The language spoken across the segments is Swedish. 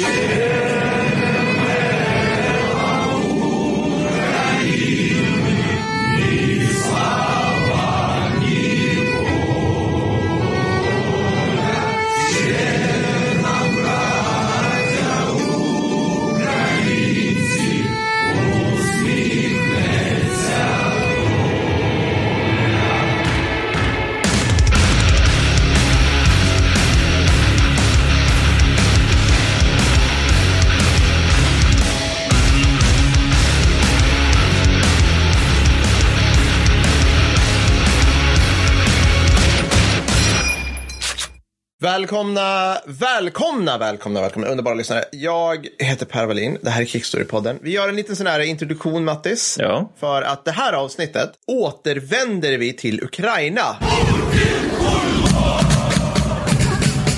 Yeah. Välkomna, välkomna, välkomna, välkomna, underbara lyssnare. Jag heter Per Wallin, det här är Kickstory-podden. Vi gör en liten sån här introduktion, Mattis. Ja. För att det här avsnittet återvänder vi till Ukraina.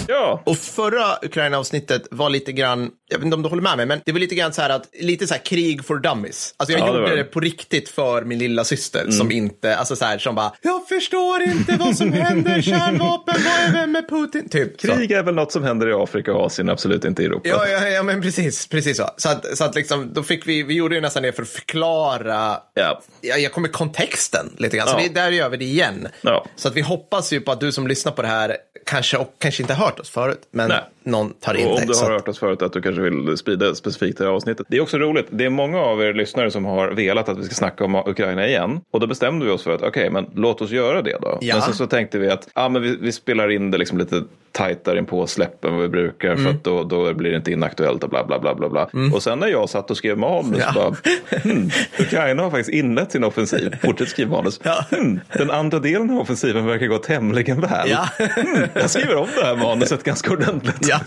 Ja. Och förra Ukraina-avsnittet var lite grann, jag vet inte om du håller med mig, men det var lite grann så här att, lite så här krig for dummies. Alltså jag Ja, gjorde det, det. på riktigt för min lilla syster som inte, alltså så här som bara, jag förstår inte vad som händer, kärnvapen, vad är vem med Putin? Typ. Så. Krig är väl något som händer i Afrika och Asien, absolut inte i Europa. Ja, ja, ja, men precis, precis så. Så att, så att liksom, då fick vi, vi gjorde ju nästan det för att förklara, Ja. ja, jag kommer kontexten lite grann, så Ja. vi, där gör vi det igen. Ja. Så att vi hoppas ju på att du som lyssnar på det här kanske, och kanske inte har hört oss förut, men Nej. Någon tar in Och om dig. du så har hört oss förut att du kanske vill sprida specifikt det här avsnittet. Det är också roligt. Det är många av er lyssnare som har velat att vi ska snacka om Ukraina igen. Och då bestämde vi oss för att okej, men låt oss göra det då. Ja. Men sen så tänkte vi att ja, men vi, vi spelar in det liksom lite tajtare in på släppen än vad vi brukar Mm. för att då, då blir det inte inaktuellt och bla bla bla bla bla. Och sen när jag satt och skrev manus Ja. bara, hmm, Ukraina har faktiskt inlett sin offensiv. Fortsätt skriva manus. Ja. Hmm, den andra delen av offensiven verkar gå tämligen väl. Ja. Hmm, jag skriver om det här manuset ganska ordentligt. Ja,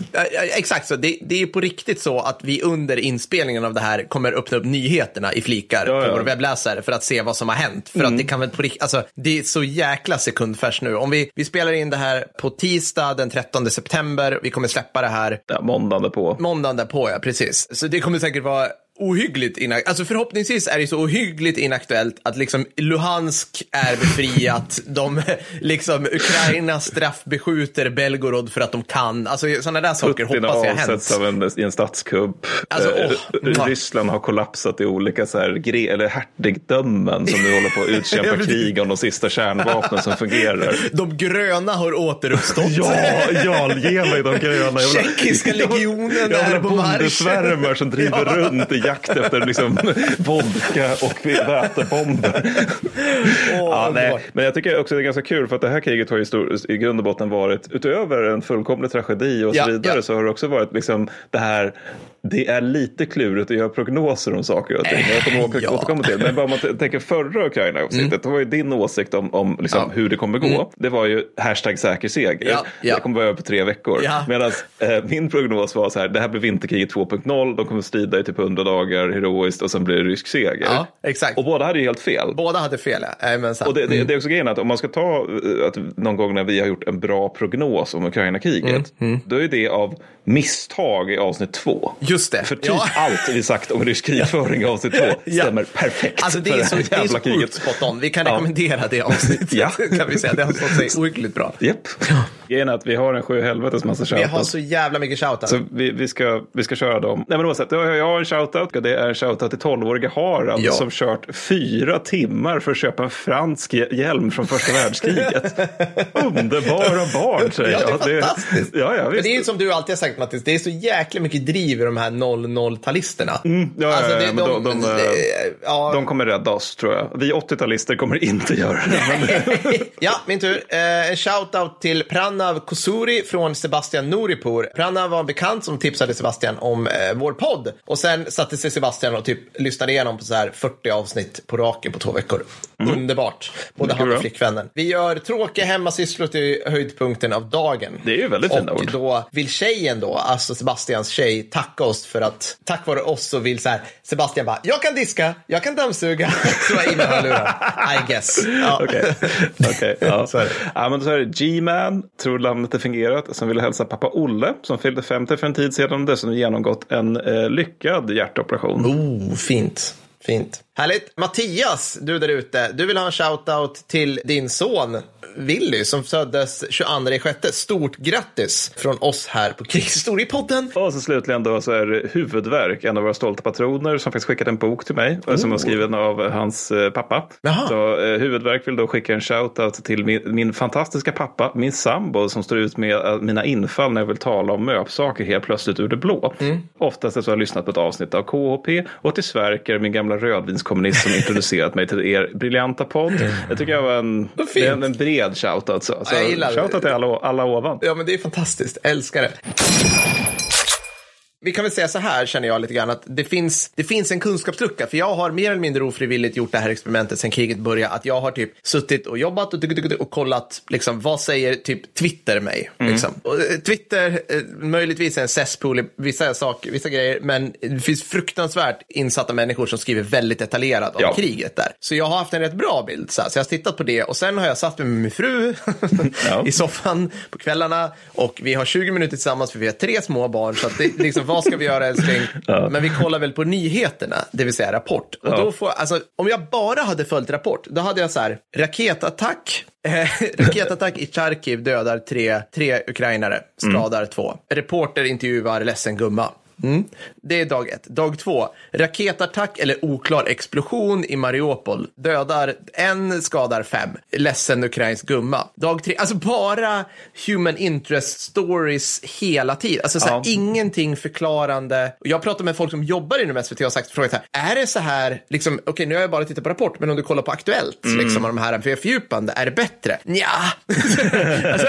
exakt så. Det, det är på riktigt så att vi under inspelningen av det här kommer öppna upp nyheterna i flikar Ja, på vår webbläsare för att se vad som har hänt. För att det kan väl på riktigt, alltså det är så jäkla sekundfärskt nu. Om vi, vi spelar in det här på tisdag den 13 september, vi kommer släppa det här Ja, måndagen på. måndagen därpå, ja precis. Så det kommer säkert vara ohyggligt inaktuellt. Alltså förhoppningsvis är det så ohyggligt inaktuellt att liksom Luhansk är befriat. de liksom Ukraina straffbeskjuter Belgorod för att de kan. Alltså sådana där saker Putin hoppas jag har hänt. av en, i en statskupp. Alltså, åh, Ryssland har kollapsat i olika så här, gre- eller hertigdömen som nu håller på att utkämpa krig om de sista kärnvapnen som fungerar. De gröna har återuppstått. Ja, ja, ge mig de gröna. Jag Tjeckiska legionen jag vill är på marsch. bondesvärmar som driver runt i jakt efter liksom, vodka och vätebomber. ja, nej. Men jag tycker också det är ganska kul för att det här kriget har ju i grund och botten varit utöver en fullkomlig tragedi och så Ja, vidare ja. så har det också varit liksom det här det är lite klurigt att göra prognoser om saker och ting. Jag kommer ihåg att Ja. Mm. återkomma till. Men bara om man tänker förra Ukraina-avsnittet, då var ju din åsikt om, om liksom Ja. hur det kommer gå. Det var ju hashtag säker seger. Ja, ja. Det kommer vara över på tre veckor. Medan eh, min prognos var så här, det här blir vinterkriget 2.0, de kommer strida i typ 100 dagar heroiskt och sen blir det rysk seger. Ja, exakt. Och båda hade ju helt fel. Båda hade fel, ja. Jajamensan. Och det, Mm. det, det är också grejen att om man ska ta eh, att någon gång när vi har gjort en bra prognos om Ukraina-kriget, Mm, då är det av misstag i avsnitt två. Just det. För typ Ja. allt vi sagt om rysk krigföring i avsnitt två stämmer perfekt Alltså det är så, det det är så sjukt spot on. Vi kan rekommendera det avsnittet. Ja. kan vi säga. Det har stått sig ohyggligt bra. Japp. Grejen är att vi har en sju helvetes massa Vi har shoutouts. så jävla mycket shoutout. Så vi, vi, ska, vi ska köra dem. Nej men oavsett, jag har en shoutout. Det är en shoutout till 12-åriga Harald Ja. som kört fyra timmar för att köpa en fransk hj- hjälm från första världskriget. Underbara barn säger Ja, jag. det är fantastiskt. Ja, ja, Men visst. det är som du alltid har sagt Mattis, det är så jäkla mycket driv i de här 00-talisterna. ja, ja, Alltså, ja, men de- de, eh, ja, De kommer rädda oss tror jag. Vi 80-talister kommer inte göra det. ja, min tur. Eh, shoutout till Pranav Kosuri från Sebastian Noripur. Pranav var en bekant som tipsade Sebastian om eh, vår podd. Och sen satte sig Sebastian och typ lyssnade igenom på så här 40 avsnitt på raken på två veckor. Underbart. Både han och flickvännen. Vi gör tråkiga hemmasysslor till höjdpunkten av dagen. Det är ju väldigt fina Och ord. då vill tjejen då, alltså Sebastians tjej, tacka oss för att tack vare oss så vill så här, Sebastian bara, jag kan diska, jag kan dammsuga, så jag in med hörlurar. I guess. Ja. Okej, Okej, ja. Så är det. ja, men så är det G-Man, tror namnet är fungerat, som ville hälsa pappa Olle som fyllde 50 för en tid sedan och dessutom genomgått en eh, lyckad hjärtoperation. Oh, fint. Fint. Härligt. Mattias, du där ute, du vill ha en shoutout till din son Willy som föddes 22 i sjätte. Stort grattis från oss här på Krigshistoriepodden. Och så slutligen då så är Huvudverk, en av våra stolta patroner som faktiskt skickat en bok till mig oh. som var skriven av hans eh, pappa. Jaha. Så eh, Huvudverk vill då skicka en shoutout till min, min, fantastiska pappa, min sambo som står ut med mina infall när jag vill tala om möpsaker helt plötsligt ur det blå. Mm. Oftast så har jag lyssnat på ett avsnitt av KHP och till Sverker, min gamla rödvinskommunist som introducerat mig till er briljanta podd. Jag tycker jag var en, en, en bred shoutout. Alltså. Så, jag gillar shoutout till alla, alla ovan. Ja, men det är fantastiskt. Älskar det. Vi kan väl säga så här, känner jag lite grann, att det finns, det finns en kunskapslucka. För jag har mer eller mindre ofrivilligt gjort det här experimentet sedan kriget började. Att jag har typ suttit och jobbat och, och kollat, liksom, vad säger typ Twitter mig? Mm. Liksom. Och, eh, Twitter, eh, möjligtvis en cesspool i vissa saker, vissa grejer, men det finns fruktansvärt insatta människor som skriver väldigt detaljerat om ja. kriget där. Så jag har haft en rätt bra bild, så, här, så jag har tittat på det och sen har jag satt mig med min fru i soffan på kvällarna och vi har 20 minuter tillsammans för vi har tre små barn. Så att det liksom vad ska vi göra älskling? Ja. Men vi kollar väl på nyheterna, det vill säga Rapport. Och ja. då får, alltså, om jag bara hade följt Rapport, då hade jag så här, raketattack, eh, raketattack i Charkiv dödar tre, tre ukrainare, skadar mm. två. Reporter intervjuar ledsen gumma. Mm. Det är dag ett. Dag två. Raketattack eller oklar explosion i Mariupol. Dödar en, skadar fem. Ledsen ukrainsk gumma. Dag tre. Alltså bara human interest stories hela tiden. Alltså så här, ja. ingenting förklarande. Jag pratar med folk som jobbar inom SVT och har sagt, frågat här, är det så här, liksom, okej okay, nu har jag bara tittat på Rapport, men om du kollar på Aktuellt, mm. liksom, de här för fördjupande, är det bättre? Nja. alltså,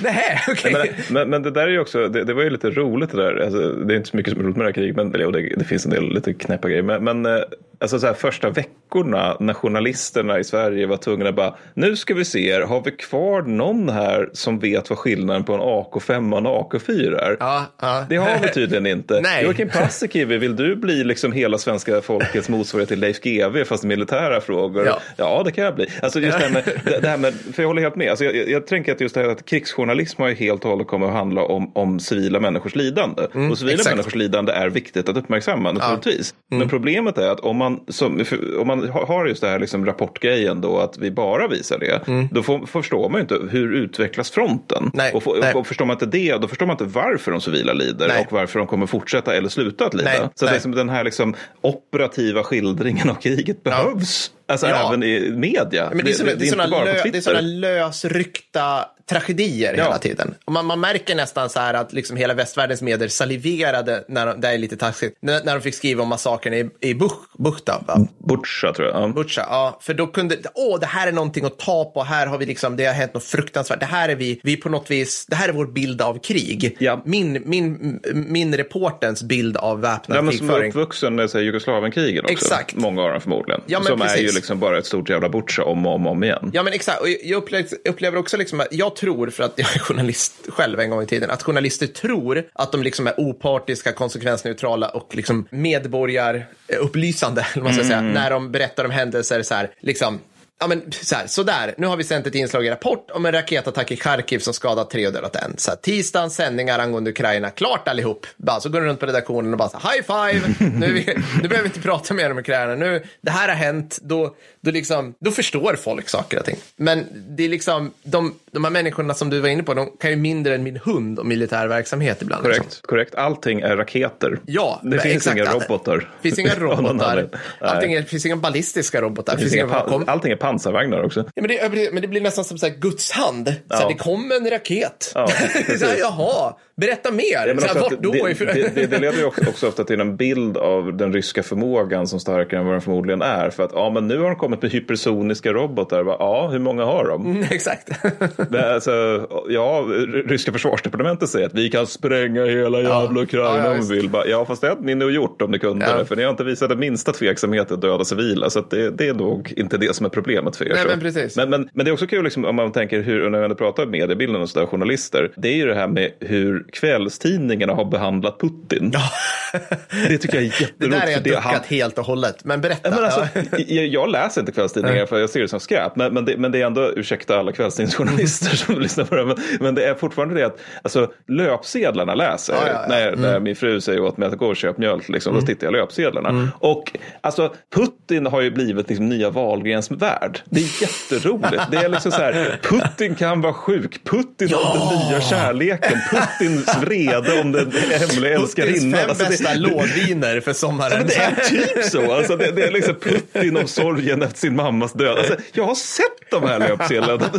nej, okej. Okay. Men, men, men, det där är ju också, det, det, var ju lite roligt det där. Alltså, det är inte så mycket som är roligt med det krig, men eller, det, det, finns en del lite knäppa grejer. Men, men eh, alltså så här, första veckorna när journalisterna i Sverige var tvungna att bara, nu ska vi se, har vi kvar någon här som vet vad skillnaden på en AK5 och en AK4 är? Ja, ja. Det har vi tydligen inte. Nej. Joakim Paasikivi, vill du bli liksom hela svenska folkets motsvarighet till Leif GW fast militära frågor? Ja. ja, det kan jag bli. Alltså just det här med, det här med för jag håller helt med. Alltså jag, jag, jag tänker att just det här att krigsjournalism har ju helt och hållet kommit att handla om, om civila människors lidande. Mm, och civila exakt. människors lidande är viktigt att uppmärksamma naturligtvis. Ja. Mm. Men problemet är att om man, som, om man har just det här liksom rapportgrejen då att vi bara visar det. Mm. Då får, förstår man ju inte hur utvecklas fronten. Nej. Och, för, Nej. och, förstår man inte det då förstår man inte varför de civila lider Nej. och varför de kommer fortsätta eller sluta att lida. Så liksom den här liksom operativa skildringen av kriget behövs. Alltså ja. även i media. Men det, är såna, det, det, är såna lö, det är sådana lösryckta tragedier ja. hela tiden. Och man, man märker nästan så här att liksom hela västvärldens medier saliverade, när de, det är lite taskigt, när, när de fick skriva om massakern i, i Buch, Buchta. Butcha tror jag. Ja. Butcha, ja. För då kunde, åh, det här är någonting att ta på, här har vi liksom, det har hänt något fruktansvärt, det här är vi, vi på något vis, det här är vår bild av krig. Ja. Min, min, min reportens bild av väpnad ja, men krigföring. Som är uppvuxen med Jugoslavienkrigen också. Exakt. Många av dem förmodligen. Ja, men som precis. är ju liksom bara ett stort jävla butcha om och om, om igen. Ja, men exakt. Och jag upplever, också liksom, jag tror, för att jag är journalist själv en gång i tiden, att journalister tror att de liksom är opartiska, konsekvensneutrala och liksom medborgarupplysande, man ska mm. säga, när de berättar om händelser så här, liksom Ja men så här, sådär, nu har vi sänt ett inslag i Rapport om en raketattack i Charkiv som skadat tre och dödat en. Så här, tisdagens sändningar angående Ukraina, klart allihop. Bara, så går du runt på redaktionen och bara så, high five, nu, vi, nu behöver vi inte prata mer om Ukraina, nu, det här har hänt, då, då, liksom, då förstår folk saker och ting. Men det är liksom, de, de här människorna som du var inne på, de kan ju mindre än min hund och militär verksamhet ibland. Korrekt, liksom. korrekt. allting är raketer. Ja, det finns exakt, inga robotar. Det finns inga robotar, allting är, finns inga ballistiska robotar. Det finns inga, allting är pansarvagnar också. Ja, men, det, men det blir nästan som så här Guds hand. Så här, det kom en raket. Ja, så här, jaha, berätta mer. Ja, så här, vart då? Det, det, det, det leder ju också, också ofta till en bild av den ryska förmågan som starkare än vad den förmodligen är. För att ja, men nu har de kommit med hypersoniska robotar. Ja, hur många har de? Mm, exakt. men, alltså, ja, ryska försvarsdepartementet säger att vi kan spränga hela jävla Ukraina ja, om vi vill. Ja, fast det hade ni nog gjort om ni kunde ja. det. För ni har inte visat det minsta tveksamhet att döda civila. Så det, det, är nog inte det som är problemet för er. Nej, men, precis. Men, men, men det är också kul liksom, om man tänker hur, när vi ändå pratar mediebilden och sådär, journalister. Det är ju det här med hur kvällstidningarna har behandlat Putin. Det tycker jag är jätteroligt. Det där är jag duckat han... helt och hållet. Men berätta. Men alltså, jag, jag, läser inte kvällstidningar för jag ser det som skräp. Men, men, det, men det är ändå, ursäkta alla kvällstidningsjournalister som lyssnar på det, men, men det är fortfarande det att alltså, löpsedlarna läser. Ja, ja, ja. När, mm. när min fru säger åt mig att gå och köpa mjölk, liksom, mm. då tittar jag löpsedlarna. Mm. Och alltså, Putin har ju blivit liksom, nya Wahlgrens värld. Det är jätteroligt. Det är liksom så här, Putin kan vara sjuk. Putin ja! om den nya kärleken. Putins vrede om den hemliga älskarinnan. Putins fem alltså, bästa det, lådviner för sommaren. Ja, det är typ så. Alltså, det, det, är liksom Putin om sorgen efter sin mammas död. Alltså, jag har sett de här löpsedlarna.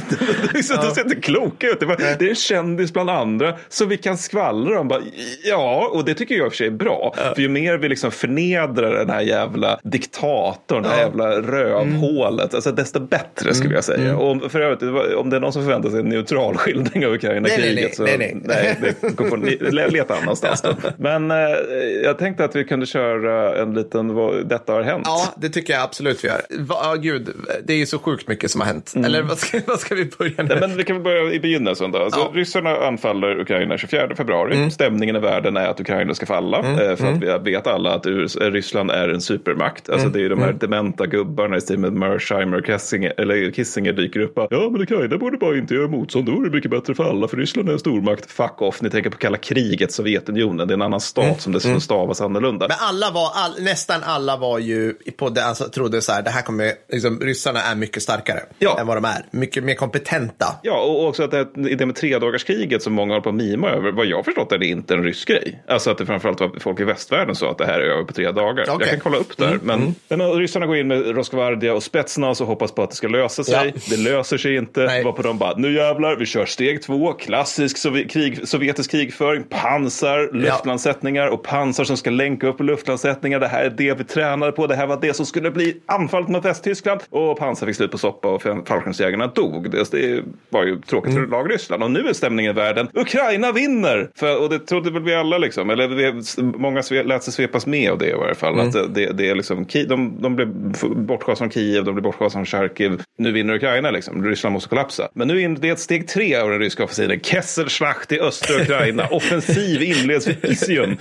De ser inte kloka ut. Det är en kändis bland andra som vi kan skvallra om. ja, och det tycker jag i och för sig är bra. För ju mer vi liksom förnedrar den här jävla diktatorn, det här jävla rövhålet, alltså, desto bättre skulle jag säga. Mm. Och för övrigt, om det är någon som förväntar sig en neutral skildring av Ukraina-kriget så nej, nej, nej. det på, leta annanstans. Men eh, jag tänkte att vi kunde köra en liten vad, Detta har hänt. Ja, det tycker jag absolut vi gör. Va, oh, gud, det är ju så sjukt mycket som har hänt. Mm. Eller vad ska, vad ska vi börja med? Nej, men vi kan börja i begynnelsen då. Alltså, ja. Ryssarna anfaller Ukraina 24 februari. Mm. Stämningen i världen är att Ukraina ska falla. Mm. Eh, för att mm. vi vet alla att Ryssland är en supermakt. Alltså, mm. det är de här mm. dementa gubbarna i stil med Mersheimer Kissinger, eller Kissinger dyker upp. Och, ja, men Ukraina borde bara inte göra motstånd. Då är det mycket bättre för alla. För Ryssland är en stormakt. Fuck off. Ni tänker på kalla kriget, Sovjetunionen. Det är en annan stat mm. som dessutom mm. stavas annorlunda. Men alla var, all, nästan alla var ju på det, alltså, trodde så här, det här kommer, liksom, ryssarna är mycket starkare ja. än vad de är. Mycket mer kompetenta. Ja, och också att det, det med tredagarskriget som många håller på att mima över, vad jag förstått är det inte en rysk grej. Alltså att det framförallt var folk i västvärlden sa att det här är över på tre dagar. Okay. Jag kan kolla upp det här. Mm. Men, mm. men ryssarna går in med Roskvardia och Spetsnaz och hoppas på att det ska lösa sig. Ja. Det löser sig inte. Nej. Var på de bara, nu jävlar, vi kör steg två, klassisk sov krig, sovjetisk krigföring, pansar, luftlandsättningar och pansar som ska länka upp luftlandsättningar. Det här är det vi tränade på. Det här var det som skulle bli anfallet mot Västtyskland. Och pansar fick slut på soppa och fallskärmsjägarna dog. Det, det var ju tråkigt för mm. lag Ryssland. Och nu är stämningen i världen, Ukraina vinner! För, och det trodde väl vi alla liksom. Eller det, många lät sig svepas med av det i varje fall. Mm. Att det, det är liksom, de, de blev bortskjutna från Kiev, de blev bortskjutna från Charkiv. Nu vinner Ukraina liksom. Ryssland måste kollapsa. Men nu är det ett steg tre av den ryska offensiven. Kesselschlacht i östra Ukraina. Offensiv inleds vid Isium.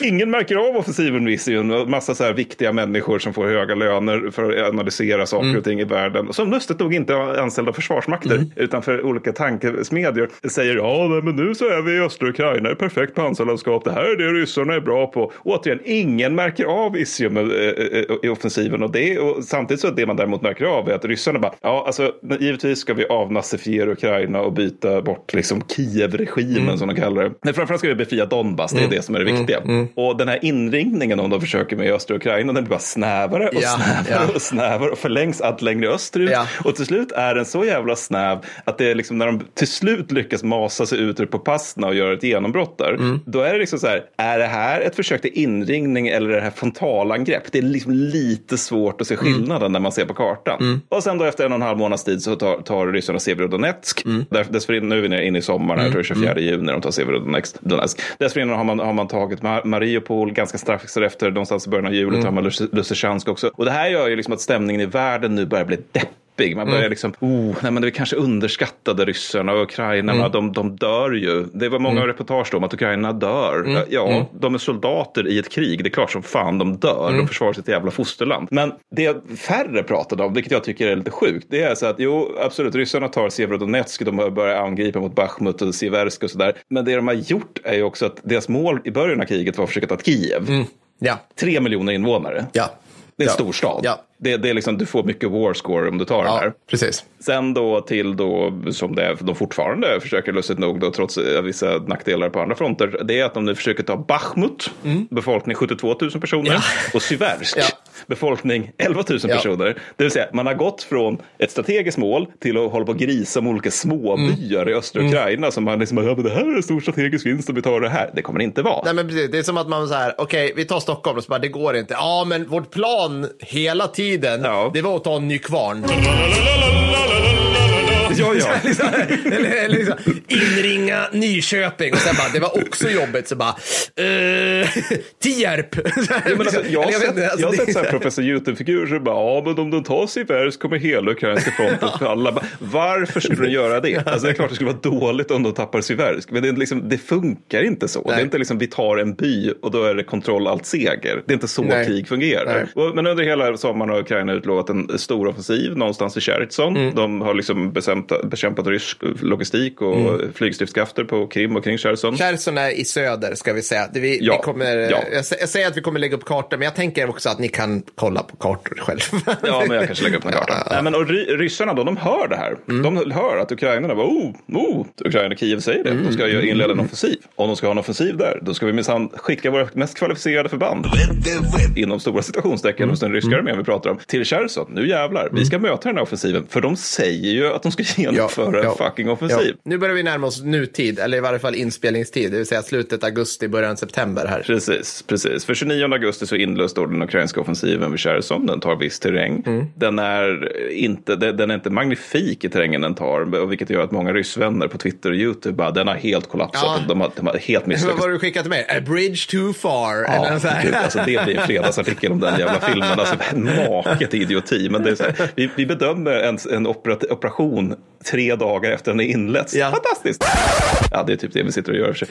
Ingen märker av offensiven vid Isium. Massa så här viktiga människor som får höga löner för att analysera saker mm. och ting i världen. Som lustigt nog inte är anställda försvarsmakter. Mm. Utan för olika tankesmedjor. Säger ja, men nu så är vi i östra Ukraina. Det är perfekt pansarlandskap. Det här är det ryssarna är bra på. Återigen, ingen märker av Isium eh, eh, i offensiven. Och, det, och samtidigt så är det man däremot märker av är att ryssarna bara, ja alltså givetvis ska vi avnazifiera Ukraina och byta bort liksom Kiev-regimen mm. som de kallar det. Men framförallt ska vi befria Donbass, det är mm. det som är det viktiga. Mm. mm. Och den här inringningen om de försöker med östra Ukraina, den blir bara snävare och ja, snävare ja. och snävare och förlängs allt längre österut. Ja. Och till slut är den så jävla snäv att det är liksom när de till slut lyckas masa sig ut på Pasna och göra ett genombrott där. Mm. Då är det liksom så här, är det här ett försök till inringning eller är det här frontalangrepp? Det är liksom lite svårt att se mm. skillnaden när man ser på kartan. Mm. Och sen då efter en och en halv månads tid så tar, tar ryssarna Severodonetsk. Mm. Dessförinnan, nu är vi inne i sommaren, mm. jag tror 24 mm. juni de tar Severodonetsk. Dessförinnan har man, har man tagit Mariupol ganska strax efter, någonstans i början av juli mm. tar man Lysychansk också. Och det här gör ju liksom att stämningen i världen nu börjar bli deppig deppig. Man börjar mm. liksom, oh, nej men är kanske underskattade ryssarna och ukrainarna, mm. de, de dör ju. Det var många mm. reportage om att ukrainarna dör. Mm. Ja, mm. de är soldater i ett krig, det är klart som fan de dör. De mm. försvarar sitt jävla fosterland. Men det färre pratade om, vilket jag tycker är lite sjukt, det är så att jo, absolut, ryssarna tar Severodonetsk, de börjar angripa mot Bachmut och Siversk och sådär. Men det de har gjort är ju också att deras mål i början av kriget var att försöka ta Kiev. Ja. Tre miljoner invånare. Ja. Det är en ja. stor stad. Ja. Det, det är liksom, du får mycket war score om du tar ja, den här. Precis. Sen då till då, som det är, de fortfarande försöker lustigt nog, då, trots vissa nackdelar på andra fronter, det är att de nu försöker ta Bachmut, mm. befolkning 72 000 personer, ja. och Syversk, ja. befolkning 11 000 ja. personer. Det vill säga, man har gått från ett strategiskt mål till att hålla på och grisa med olika småbyar mm. i östra mm. Ukraina som man liksom, ja, men det här är en stor strategisk vinst om vi tar det här. Det kommer det inte vara. Nej, men precis. Det är som att man så här, okej, okay, vi tar Stockholm och så bara, det går inte. Ja, men vårt plan hela tiden, det var att ta en ny kvarn. Ja, ja. liksom, eller, liksom, inringa Nyköping och sen bara, det var också jobbigt, så bara, uh, Tierp. Ja, men alltså, jag har sett, jag har sett så här professor YouTube-figurer som bara, ja men om de tar sig så kommer hela ukrainska fronten falla. Varför skulle de göra det? Alltså, det är klart det skulle vara dåligt om de tappar Siversk, men det, liksom, det funkar inte så. Nej. Det är inte liksom vi tar en by och då är det kontroll allt seger. Det är inte så Nej. krig fungerar. Och, men under hela sommaren har Ukraina utlovat en stor offensiv någonstans i Cherson. Mm. De har liksom bekämpat, bekämpat rysk logistik och mm. flygstridskrafter på Krim och kring Cherson. Cherson är i söder ska vi säga. Vi, ja. vi kommer, ja. jag, säger att vi kommer lägga upp kartor, men jag tänker också att ni kan kolla på kartor själv. ja, men jag kanske lägger upp en karta. Ja. Nej, men och ryssarna då, de hör det här. Mm. De hör att ukrainarna bara, oh, oh, Ukraina Kiev säger det. Mm. De ska ju inleda en offensiv. Om de ska ha en offensiv där, då ska vi minsann skicka våra mest kvalificerade förband inom stora situationstecken hos den ryska mm. armén vi pratar om till Cherson. Nu jävlar, vi ska möta den här offensiven. För de säger ju att de ska genomföra ja, ja, en fucking offensiv. Ja. Nu börjar vi närma oss nutid, eller i varje fall inspelningstid, det vill säga slutet augusti, början september här. Precis, precis. För 29 augusti så inlöst då den ukrainska offensiven vid Cherson. Den tar viss terräng. Mm. Den, är inte, den är inte magnifik i terrängen den tar, vilket gör att många ryssvänner på Twitter och YouTube bara, den har helt kollapsat. Ja. De, har, de har helt misslyckats. Vad har du skickat mig? A bridge too far. Ja, Gud, alltså, det blir en fredagsartikel om den jävla filmen. Alltså, make till idioti. Men det är så här, vi, vi bedömer en, en operation tre dagar efter den är inletts. Ja. Fantastiskt! Ja, det är typ det vi sitter och gör för sig.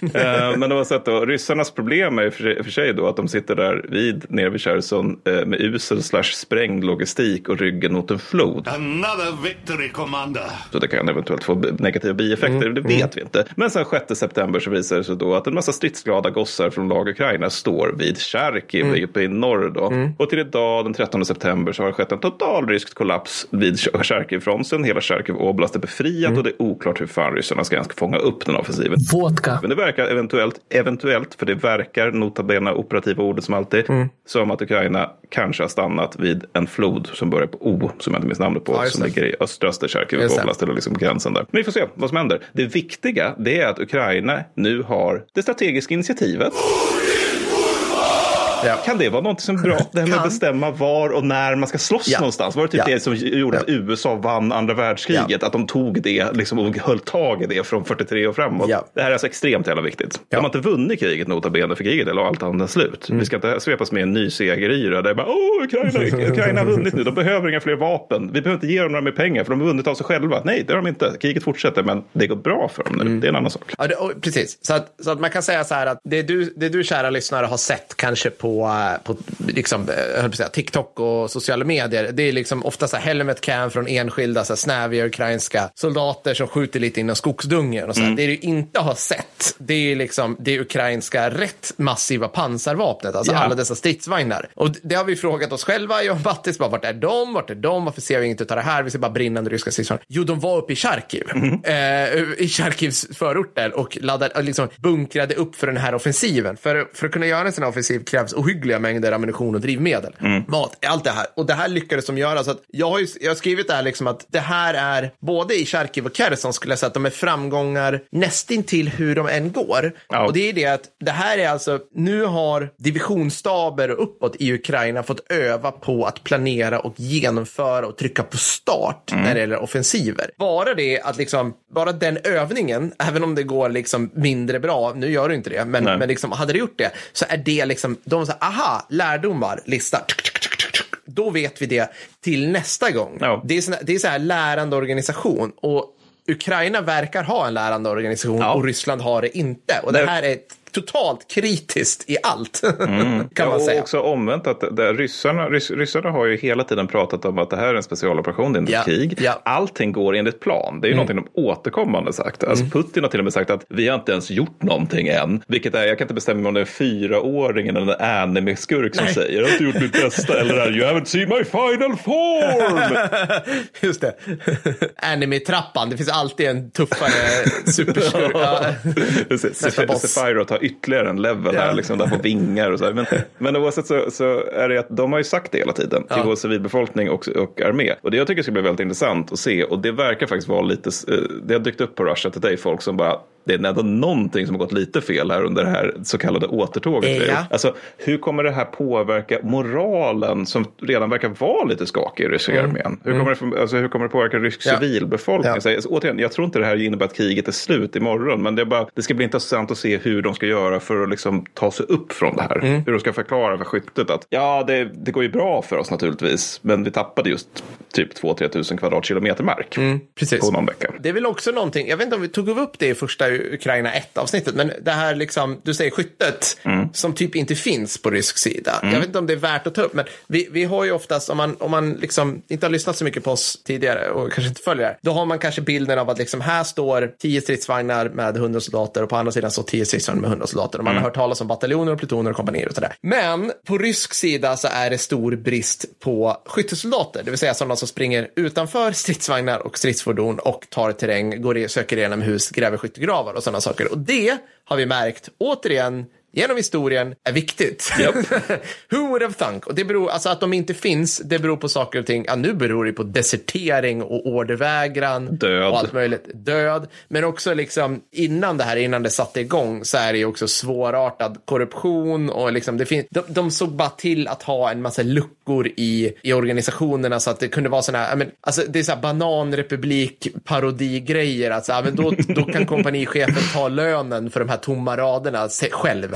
uh, men oavsett då, ryssarnas problem är för, för sig då att de sitter där vid, nere vid Cherson uh, med usel slash sprängd logistik och ryggen mot en flod. Another victory commander. Så det kan eventuellt få negativa bieffekter, mm. det vet mm. vi inte. Men sen 6 september så visar det sig då att en massa stridsglada gossar från lag Ukraina står vid Charkiv mm. uppe i norr då. Mm. Och till idag den 13 september så har det skett en total rysk kollaps vid Charkiv-fronten. Hela Charkiv Oblast är befriat mm. och det är oklart hur fan ryssarna ska fånga upp den offensiven. Vodka. Men det verkar eventuellt, eventuellt, för det verkar nota bene operativa ordet som alltid, mm. som att Ukraina kanske har stannat vid en flod som börjar på O, som jag inte minns namnet på, ja, som ligger i östra Charkiv Oblast, eller liksom gränsen där. Men vi får se vad som händer. Det viktiga det är att Ukraina nu har det strategiska initiativet. Ja. Kan det vara något som är bra? Det här med att bestämma var och när man ska slåss ja. någonstans. Var det typ ja. det som gjorde att USA vann andra världskriget? Att de tog det liksom, och höll tag i det från 43 och framåt. Det här är alltså extremt jävla viktigt. De har inte vunnit kriget nota bene för kriget eller allt annat slut. Mm. Vi ska inte svepas med en ny segeryra där bara Åh, Ukraina, Ukraina har vunnit nu. De behöver inga fler vapen. Vi behöver inte ge dem några mer pengar för de har vunnit av sig själva. Nej, det har de inte. Kriget fortsätter men det går bra för dem nu. Mm. Det är en annan sak. Ja, det, precis, så att, så att man kan säga så här att det du, det du kära lyssnare har sett kanske på på, liksom, jag säga, TikTok och sociala medier. Det är liksom ofta så här helmet cam från enskilda så här, snäviga ukrainska soldater som skjuter lite inom skogsdungen. Och så mm. Det du inte har sett, det är liksom det ukrainska rätt massiva pansarvapnet, alltså ja. alla dessa stridsvagnar. Och det har vi frågat oss själva, jag och Battis, bara, vart är de? Vart är de? Varför ser vi inget av det här? Vi ser bara brinnande ryska stridsvagnar. Jo, de var uppe i Charkiv, mm. eh, i Charkivs förorter och laddade, liksom bunkrade upp för den här offensiven. För, för att kunna göra en sån här offensiv krävs ohyggliga mängder ammunition och drivmedel. Mm. Mat, allt det här. Och det här lyckades de göra. Så att jag, har ju, jag har skrivit det här liksom att det här är, både i Charkiv och Kherson skulle jag säga att de är framgångar nästintill hur de än går. Ja. Och det är det att det här är alltså, nu har divisionsstaber och uppåt i Ukraina fått öva på att planera och genomföra och trycka på start mm. när det gäller offensiver. Bara det att liksom, bara den övningen, även om det går liksom mindre bra, nu gör det inte det, men, men liksom, hade det gjort det så är det liksom, de säger aha, lärdomar, lista. Då vet vi det till nästa gång. Ja. Det är, såna, det är så här lärande organisation. Och Ukraina verkar ha en lärande organisation ja. och Ryssland har det inte. Och det här är ett totalt kritiskt i allt. Mm. kan man ja, säga. Och också omvänt att det, ryssarna, rys, ryssarna har ju hela tiden pratat om att det här är en specialoperation, det är inte ja. krig. Ja. Allting går enligt plan. Det är ju mm. någonting de återkommande sagt. Alltså mm. Putin har till och med sagt att vi har inte ens gjort någonting än. Vilket är, jag kan inte bestämma om det är en fyraåring eller en anime-skurk som säger jag har inte gjort mitt bästa eller är you haven't seen my final form. Just det. Anime-trappan, det finns alltid en tuffare superskurk. ja. Sephiroth har ytterligare en level här, liksom, där på vingar och så. Här. Men, men oavsett så, så är det att de har ju sagt det hela tiden till ja. vår civilbefolkning och, och armé. Och det jag tycker ska bli väldigt intressant att se och det verkar faktiskt vara lite, eh, det har dykt upp på Russia Today folk som bara det är ändå någonting som har gått lite fel här under det här så kallade återtåget. Ja. Alltså, hur kommer det här påverka moralen som redan verkar vara lite skakig i ryska mm. armén? Hur, kommer mm. det, alltså, hur kommer det påverka rysk ja. civilbefolkning? Ja. Så, alltså, återigen, jag tror inte det här innebär att kriget är slut imorgon, men det, är bara, det ska bli intressant att se hur de ska göra för att liksom ta sig upp från det här. Mm. Hur de ska förklara för skyttet att ja, det, det går ju bra för oss naturligtvis, men vi tappade just typ 2-3 tusen kvadratkilometer mark mm, precis. på någon vecka. Det är väl också någonting, jag vet inte om vi tog upp det i första Ukraina 1-avsnittet, men det här liksom, du säger skyttet, mm. som typ inte finns på rysk sida. Mm. Jag vet inte om det är värt att ta upp, men vi, vi har ju oftast, om man, om man liksom inte har lyssnat så mycket på oss tidigare och kanske inte följer, då har man kanske bilden av att liksom här står 10 stridsvagnar med 100 soldater och på andra sidan står 10 stridsvagnar med 100 soldater. Och man mm. har hört talas om bataljoner och plutoner och kompanier och sådär. Men på rysk sida så är det stor brist på skyttesoldater, det vill säga sådana som springer utanför stridsvagnar och stridsfordon och tar terräng, går i, söker igenom hus, gräver skyttegravar och sådana saker. Och det har vi märkt, återigen, genom historien är viktigt. Yep. Who would have thunk? Och det beror, alltså att de inte finns, det beror på saker och ting. Ja, nu beror det på desertering och ordervägran. Död. Och allt möjligt. Död. Men också liksom innan det här, innan det satte igång, så är det ju också svårartad korruption och liksom det finns, de, de såg bara till att ha en massa luckor i, i organisationerna så att det kunde vara sådana här, men, alltså det är så här bananrepublik parodigrejer, alltså, ja, men då, då kan kompanichefen ta lönen för de här tomma raderna själv.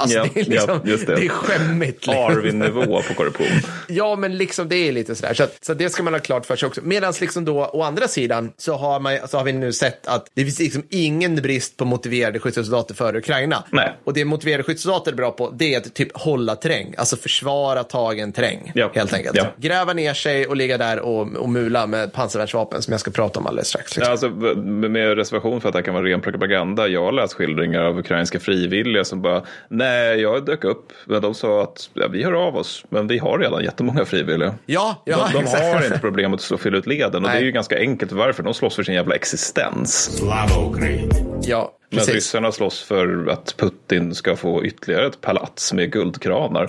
Alltså, ja, det, är liksom, ja, det. det är skämmigt. Liksom. Arvin-nivå på korruption. ja, men liksom det är lite sådär. Så, så det ska man ha klart för sig också. Medan liksom då, å andra sidan, så har, man, så har vi nu sett att det finns liksom ingen brist på motiverade skyddssoldater för Ukraina. Nej. Och det motiverade skyddssoldater är bra på, det är att typ hålla terräng. Alltså försvara tagen terräng, ja. helt enkelt. Ja. Gräva ner sig och ligga där och, och mula med pansarvärnsvapen som jag ska prata om alldeles strax. Liksom. Ja, alltså, med reservation för att det kan vara ren propaganda. Jag har läst skildringar av ukrainska frivilliga som bara, nej, jag dök upp, men de sa att ja, vi hör av oss, men vi har redan jättemånga frivilliga. Ja, ja de, de har inte problem att fylla ut leden och nej. det är ju ganska enkelt varför. De slåss för sin jävla existens. Ja, men ryssarna slåss för att Putin ska få ytterligare ett palats med guldkranar.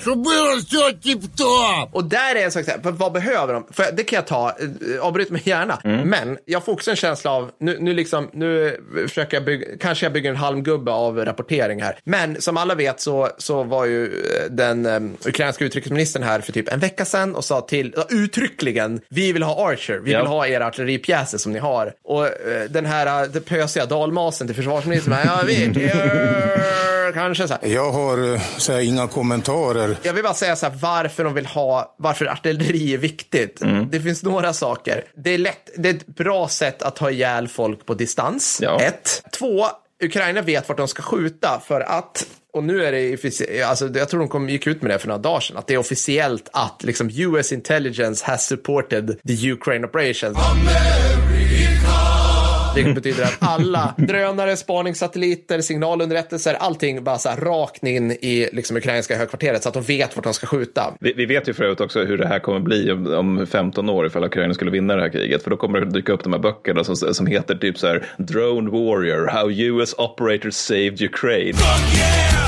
Och där är en sak, vad behöver de? För det kan jag ta, eh, avbryt mig gärna. Mm. Men jag får också en känsla av, nu, nu, liksom, nu försöker jag bygga, kanske jag bygger en halmgubbe av rapportering här. Men som alla vet så, så var ju eh, den um, ukrainska utrikesministern här för typ en vecka sedan och sa till, uh, uttryckligen, vi vill ha Archer, vi vill ha era artilleripjäser som ni har. Och uh, den här uh, pösiga dalmasen till försvarsministern men jag vet jag, kanske så här. Jag har eh, så här, inga kommentarer. Jag vill bara säga så här, varför de vill ha, varför artilleri är viktigt. Mm. Det finns några saker. Det är, lätt, det är ett bra sätt att ta ihjäl folk på distans. Ja. Ett. Två, Ukraina vet vart de ska skjuta för att och nu är det, alltså, jag tror de kom, gick ut med det för några dagar sedan, att det är officiellt att liksom, US intelligence has supported the Ukraine operations. America. Det betyder att alla drönare, spaningssatelliter, signalunderrättelser, allting bara så här rakt in i liksom ukrainska högkvarteret så att de vet vart de ska skjuta. Vi, vi vet ju förut också hur det här kommer bli om, om 15 år ifall Ukraina skulle vinna det här kriget. För då kommer det dyka upp de här böckerna som, som heter typ så här Drone Warrior, How US Operators Saved Ukraine.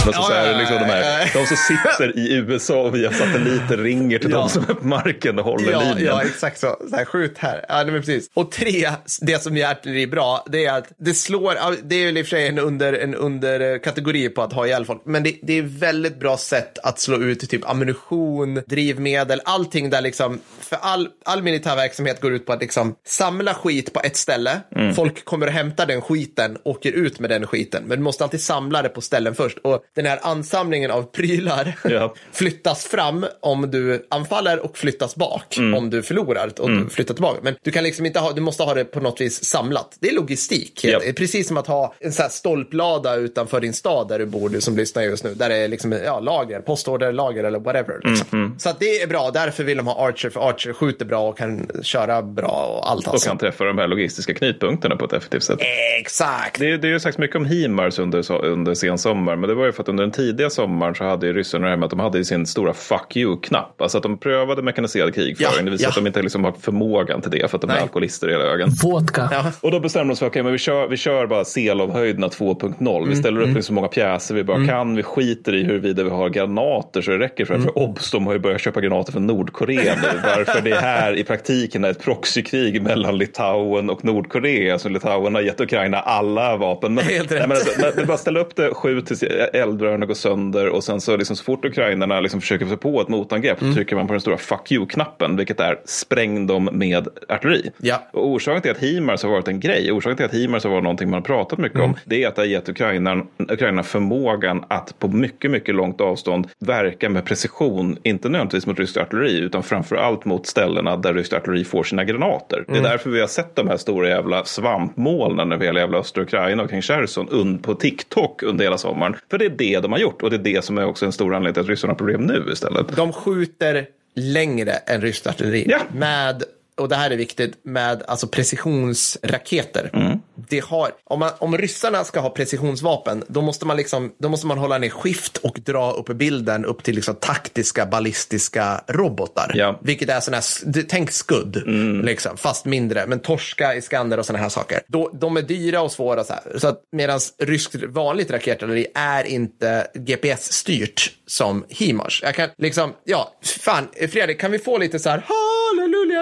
Men så, ja, så är det liksom de, här, de som sitter i USA och via satelliter ringer till ja. de som är på marken och håller ja, linjen. Ja, exakt så. så här, skjut här. Ja, men precis. Och tre, det som gör artilleri bra, det är att det slår, det är ju i och för sig en, under, en underkategori på att ha ihjäl folk, men det, det är väldigt bra sätt att slå ut typ ammunition, drivmedel, allting där liksom, för all, all militär verksamhet går ut på att liksom samla skit på ett ställe, mm. folk kommer och hämtar den skiten, åker ut med den skiten, men du måste alltid samla det på ställen först. Och den här ansamlingen av prylar ja. flyttas fram om du anfaller och flyttas bak mm. om du förlorar och mm. flyttar tillbaka. Men du kan liksom inte ha, du måste ha det på något vis samlat. Det är logistik. Yep. Precis som att ha en sån här stolplada utanför din stad där du bor, du som lyssnar just nu, där det är liksom, ja, lager, postorderlager eller whatever. Liksom. Mm, mm. Så det är bra, därför vill de ha Archer, för Archer skjuter bra och kan köra bra och allt. Alltså. Och kan träffa de här logistiska knutpunkterna på ett effektivt sätt. Exakt. Det, det är ju sagt mycket om HIMARS under, under sensommar, men det var ju för att under den tidiga sommaren så hade ju ryssarna det här med att de hade sin stora fuck you-knapp. Alltså att de prövade mekaniserad krigföring. Ja, det vill säga ja. att de inte liksom har förmågan till det för att de Nej. är alkoholister i hela ögonen. Vodka. Ja. Och då bestämde de sig för att okay, vi, kör, vi kör bara Selovhöjderna 2.0. Mm. Vi ställer upp mm. så många pjäser vi bara mm. kan. Vi skiter i huruvida vi har granater så det räcker för. Mm. För obs, de har ju börjat köpa granater från Nordkorea nu. Varför det här i praktiken är ett proxykrig mellan Litauen och Nordkorea. Så Litauen har gett Ukraina alla vapen. Men, Helt rätt. Nej, men, men, bara ställa upp det, skjut tills eldrörarna går sönder och sen så, liksom, så fort ukrainarna liksom försöker sig på ett motangrepp mm. trycker man på den stora fuck you-knappen, vilket är spräng dem med artilleri. Ja. Och orsaken till att HIMARS har varit en grej, orsaken till att HIMARS har varit någonting man har pratat mycket mm. om, det är att det har gett Ukraina, Ukraina förmågan att på mycket, mycket långt avstånd verka med precision, inte nödvändigtvis mot ryskt artilleri, utan framför allt mot ställena där ryskt artilleri får sina granater. Mm. Det är mm. därför vi har sett de här stora jävla svampmolnen över hela jävla östra Ukraina och kring Cherson på TikTok under hela sommaren. För det är det de har gjort och det är det som är också en stor anledning till att ryssarna har problem nu istället. De skjuter längre än ryskt artilleri. Ja. Med och det här är viktigt, med alltså precisionsraketer. Mm. Det har, om, man, om ryssarna ska ha precisionsvapen, då måste man, liksom, då måste man hålla ner skift och dra upp bilden upp till liksom taktiska ballistiska robotar. Ja. Vilket är sådana här, tänk skudd, mm. liksom, fast mindre, men torska i skanner och sådana här saker. Då, de är dyra och svåra så här. Så att medan ryskt vanligt raketartilleri är inte GPS-styrt som HIMARS. Jag kan liksom, ja, fan, Fredrik, kan vi få lite så här,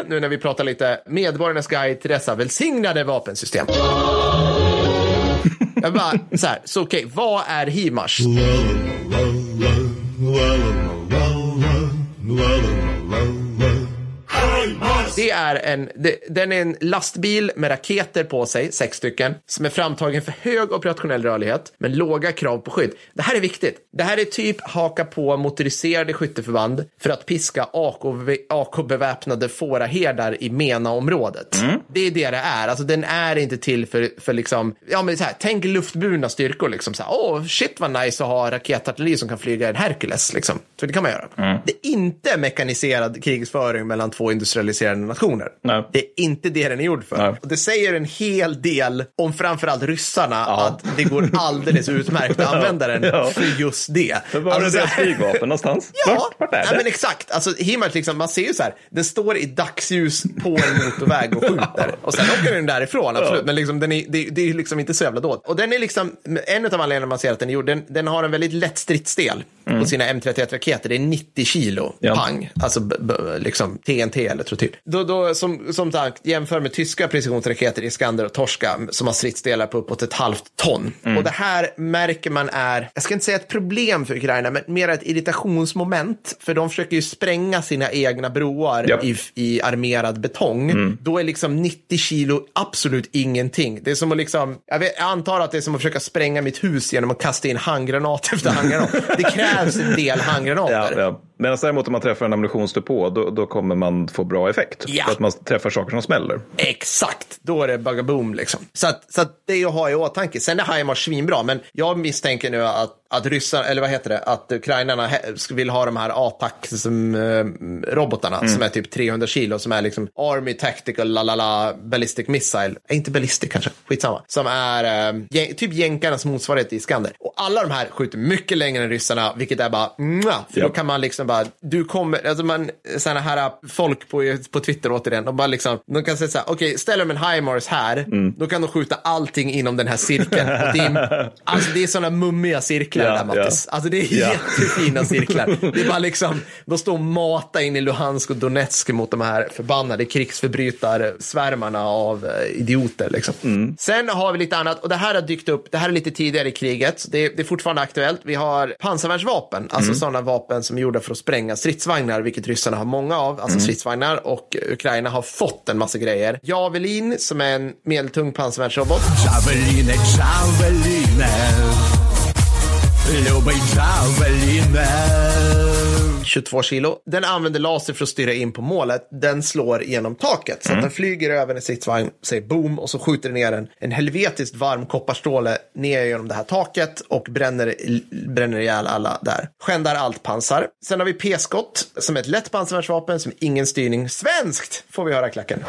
nu när vi pratar lite medborgarnas guide till dessa välsignade vapensystem. Jag bara, så här, så okej, okay, vad är HIMARS? Det är en, det, den är en lastbil med raketer på sig, sex stycken, som är framtagen för hög operationell rörlighet, men låga krav på skydd. Det här är viktigt. Det här är typ haka på motoriserade skytteförband för att piska AK-beväpnade fåraherdar i MENA-området. Mm. Det är det det är. Alltså den är inte till för, för liksom, ja men så här, tänk luftburna styrkor liksom. Så här, åh, shit vad nice att ha raketartilleri som kan flyga en Hercules liksom. Så det kan man göra. Mm. Det är inte mekaniserad krigsföring mellan två industrialiserade nationer. Nej. Det är inte det den är gjord för. Och det säger en hel del om framförallt ryssarna ja. att det går alldeles utmärkt att använda den ja. för just det. Men var alltså, är deras flygvapen någonstans? Ja, vart, vart är det? Ja, men exakt. Alltså, Himmels, liksom, man ser ju så här, den står i dagsljus på en motorväg och skjuter. Och sen åker den därifrån, absolut. Ja. Men liksom, den är, det, det är liksom inte så jävla dåligt. Och den är liksom, en av anledningarna man ser att den är gjord, den, den har en väldigt lätt stridsdel mm. på sina M31-raketer. Det är 90 kilo pang, alltså b, b, liksom TNT eller trotyl. Då, då, som, som sagt, jämför med tyska precisionsraketer Iskander och Torska som har stridsdelar på uppåt ett halvt ton. Mm. Och det här märker man är, jag ska inte säga ett problem för Ukraina, men mer ett irritationsmoment. För de försöker ju spränga sina egna broar yep. i, i armerad betong. Mm. Då är liksom 90 kilo absolut ingenting. Det är som att liksom, jag, vet, jag antar att det är som att försöka spränga mitt hus genom att kasta in handgranat efter handgranat. det krävs en del handgranater. Ja, ja. Medan däremot om man träffar en ammunitionsdepå då, då kommer man få bra effekt. Ja. För att man träffar saker som smäller. Exakt, då är det bagaboom liksom. Så, att, så att det är att ha i åtanke. Sen är HIMARS svinbra, men jag misstänker nu att att ryssarna, eller vad heter det, att ukrainarna vill ha de här ATAC-robotarna som, mm. som är typ 300 kilo, som är liksom Army Tactical lalala Ballistic Missile, äh, inte Ballistic kanske, skitsamma, som är äh, typ jänkarnas motsvarighet i Skander. Och alla de här skjuter mycket längre än ryssarna, vilket är bara, mwah, för yep. då kan man liksom bara, du kommer, alltså man, sådana här folk på, på Twitter återigen, de bara liksom, de kan säga så här, okej, okay, ställer de en HIMARS här, mm. då kan de skjuta allting inom den här cirkeln. Och det är, alltså det är sådana mummiga cirklar ja, där Mattis. Ja. Alltså det är ja. jättefina cirklar. Det är bara liksom, de står och matar in i Luhansk och Donetsk mot de här förbannade krigsförbrytarsvärmarna av eh, idioter. Liksom. Mm. Sen har vi lite annat, och det här har dykt upp, det här är lite tidigare i kriget, det är, det är fortfarande aktuellt. Vi har pansarvärnsvapen, alltså mm. sådana vapen som är gjorda för att spränga stridsvagnar, vilket ryssarna har många av, alltså mm. stridsvagnar, och Ukraina har fått en massa grejer. Javelin, som är en medeltung pansarvärnsrobot. Javelin, javelin. 22 kilo. Den använder laser för att styra in på målet. Den slår genom taket. Så mm. den flyger över en stridsvagn, säger boom och så skjuter den ner en, en helvetiskt varm kopparstråle ner genom det här taket och bränner, bränner ihjäl alla där. Skändar allt pansar. Sen har vi p-skott som är ett lätt pansarvärnsvapen som ingen styrning. Svenskt får vi höra klacken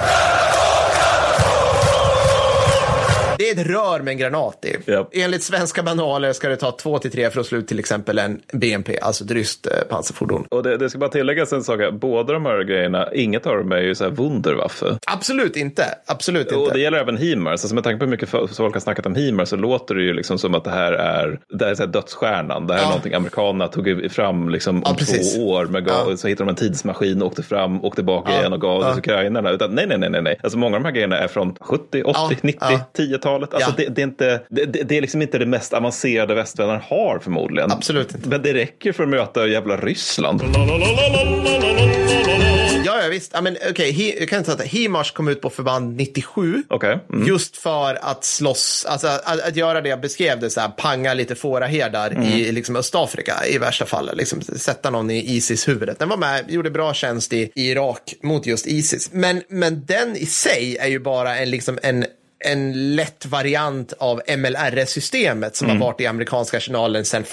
Det är ett rör med en granat i. Yep. Enligt svenska manualer ska det ta två till tre för att slå ut till exempel en BMP, alltså ett ryskt eh, pansarfordon. Och det, det ska bara tilläggas en sak, båda de här grejerna, inget av dem är ju så här Wunderwaffe. Absolut inte. Absolut inte. Och det gäller även HIMARS. Alltså med tanke på hur mycket folk har snackat om HIMARS så låter det ju liksom som att det här är, det här är dödsstjärnan. Det här ja. är någonting amerikanerna tog fram liksom om ja, två år. Med ja. Så hittade de en tidsmaskin och åkte fram och tillbaka igen och gav ja. det till ukrainarna. Utan nej, nej, nej, nej. Alltså många av de här grejerna är från 70, 80, 90, 10-talet. Alltså det, det, är inte, det, det, är liksom inte det mest avancerade västvärlden har förmodligen. Absolut inte. Men det räcker för att möta jävla Ryssland. Ja, ja visst. I mean, okay, jag kan säga att HIMARS kom ut på förband 97. Okay. Mm. Just för att slåss, alltså att, att, göra det jag beskrev det, så här, panga lite fåraherdar mm. i liksom, Östafrika i värsta fall. Liksom, sätta någon i Isis-huvudet. Den var med, gjorde bra tjänst i, i Irak mot just Isis. Men, men den i sig är ju bara en, liksom, en en lätt variant av MLRS-systemet som mm. har varit i amerikanska arsenalen sen,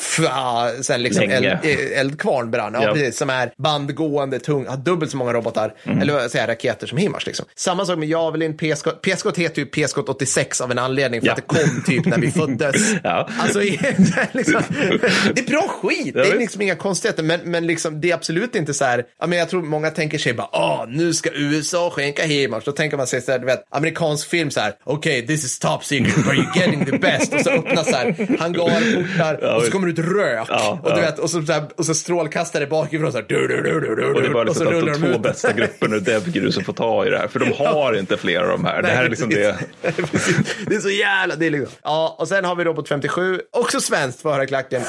sen liksom eld, eh, eldkvarn brann. Ja, precis, som är bandgående, tung, har dubbelt så många robotar, mm. eller vad säger raketer som Himars. Liksom. Samma sak med Javelin, PSK, PSK heter ju PSK 86 av en anledning för ja. att det kom typ när vi föddes. ja. Alltså, liksom, det är bra skit, det är liksom inga konstigheter, men, men liksom, det är absolut inte så här, jag, menar, jag tror många tänker sig bara, ah, nu ska USA skänka Himars, då tänker man sig så här, du vet, amerikansk film så här, okay, this is top secret, but you're getting the best. Och så öppnas så här hangarportar ja, och så kommer det ut rök. Ja, och, du vet, och, så, så här, och så strålkastare bakifrån så här. Du, du, du, du, och det är bara liksom de, de två bästa grupperna ur Devgru som får ta i det här. För de har inte flera av de här. Nej, det här är liksom det. det är så jävla, det är liksom. Ja, och sen har vi Robot 57, också svenskt för klacken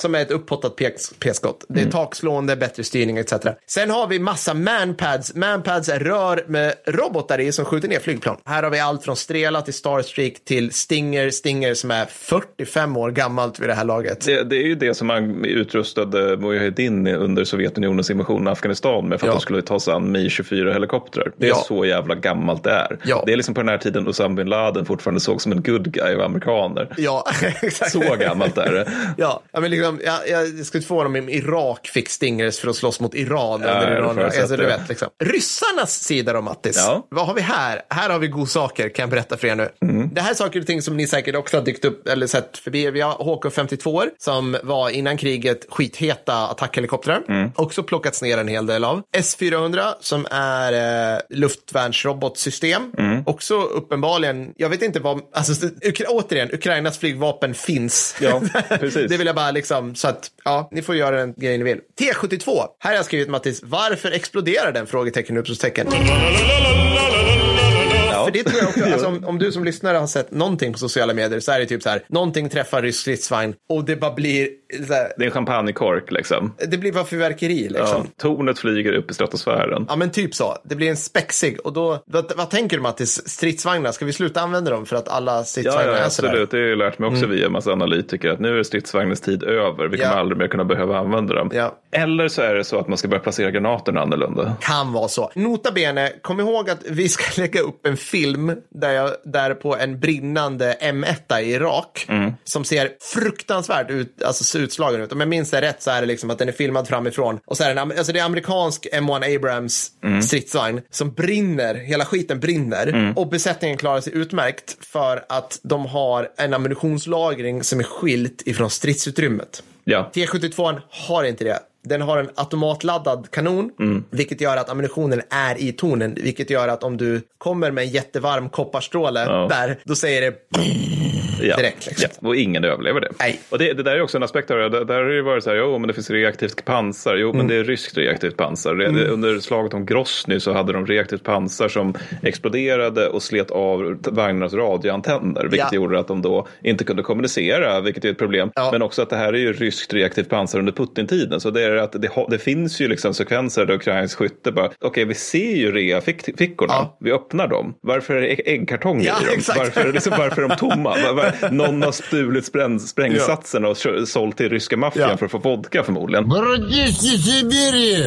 som är ett upphottat p-skott. Det är mm. takslående, bättre styrning etc. Sen har vi massa manpads. Manpads är rör med robotar i som skjuter ner flygplan. Här har vi allt från Strela till Starstreak till Stinger. Stinger som är 45 år gammalt vid det här laget. Det, det är ju det som man utrustade Mujahedin under Sovjetunionens invasion av Afghanistan med för att ja. de skulle ta sig an Mi-24 helikoptrar. Det är ja. så jävla gammalt det är. Ja. Det är liksom på den här tiden Osama bin Laden fortfarande såg som en good guy av amerikaner. Ja, exakt. Så gammalt är det. ja, men liksom liksom, jag, jag skulle inte förvåna mig om Irak fick Stingers för att slåss mot Iran. Ja, under Iran. Alltså, du vet, liksom. Ryssarnas sida då, Mattis. Ja. Vad har vi här? Här har vi godsaker, kan jag berätta för er nu. Mm. Det här är saker och ting som ni säkert också har dykt upp eller sett förbi. Vi har HK52 som var innan kriget skitheta attackhelikoptrar. Mm. Också plockats ner en hel del av. S400 som är eh, luftvärnsrobotsystem. Mm. Också uppenbarligen, jag vet inte vad, alltså Ukra återigen, Ukrainas flygvapen finns. Ja, precis. det vill jag bara liksom Ehm, så att, ja, ni får göra den grejen ni vill. T72. Här har jag skrivit Mattis, varför exploderar den? Frågetecken, utropstecken. För det tror jag också, alltså, om, om, du som lyssnare har sett någonting på sociala medier så är det typ så här, någonting träffar rysk stridsvagn och det bara blir här, det är en champagnekork liksom. Det blir bara fyrverkeri liksom. Ja, tornet flyger upp i stratosfären. Ja, men typ så. Det blir en spexig. Och då, vad, vad tänker du Mattis? Stridsvagnar, ska vi sluta använda dem för att alla stridsvagnar ja, ja, är sådär? absolut. Det har jag lärt mig också mm. via en massa analytiker. Att nu är stridsvagnens tid över. Vi kommer ja. aldrig mer kunna behöva använda dem. Ja. Eller så är det så att man ska börja placera granaterna annorlunda. Kan vara så. Nota bene, kom ihåg att vi ska lägga upp en film där, jag, där på en brinnande M1 i Irak mm. som ser fruktansvärt ut, alltså utslagen ut. Om jag minns det rätt så är det liksom att den är filmad framifrån. Och så är det, alltså det är amerikansk M1 Abrams mm. stridsvagn som brinner, hela skiten brinner. Mm. Och besättningen klarar sig utmärkt för att de har en ammunitionslagring som är skilt ifrån stridsutrymmet. Ja. T72 har inte det. Den har en automatladdad kanon, mm. vilket gör att ammunitionen är i tornen, vilket gör att om du kommer med en jättevarm kopparstråle ja. där, då säger det ja. direkt. Liksom. Ja. Och ingen överlever det. Nej. Och det, det där är också en aspekt av det. Där, där har det varit så här, jo men det finns reaktivt pansar, jo mm. men det är ryskt reaktivt pansar. Mm. Under slaget om Grosny så hade de reaktivt pansar som exploderade och slet av vagnarnas radioantenner, vilket ja. gjorde att de då inte kunde kommunicera, vilket är ett problem. Ja. Men också att det här är ju ryskt reaktivt pansar under Putin-tiden, så det är att det, det finns ju liksom sekvenser där ukrainsk skytte bara, okej okay, vi ser ju reafickorna, ja. vi öppnar dem. Varför är det äggkartonger ja, i dem? Varför, liksom, varför är de tomma? Någon har stulit spräng, sprängsatsen och sålt till ryska maffian ja. för att få vodka förmodligen.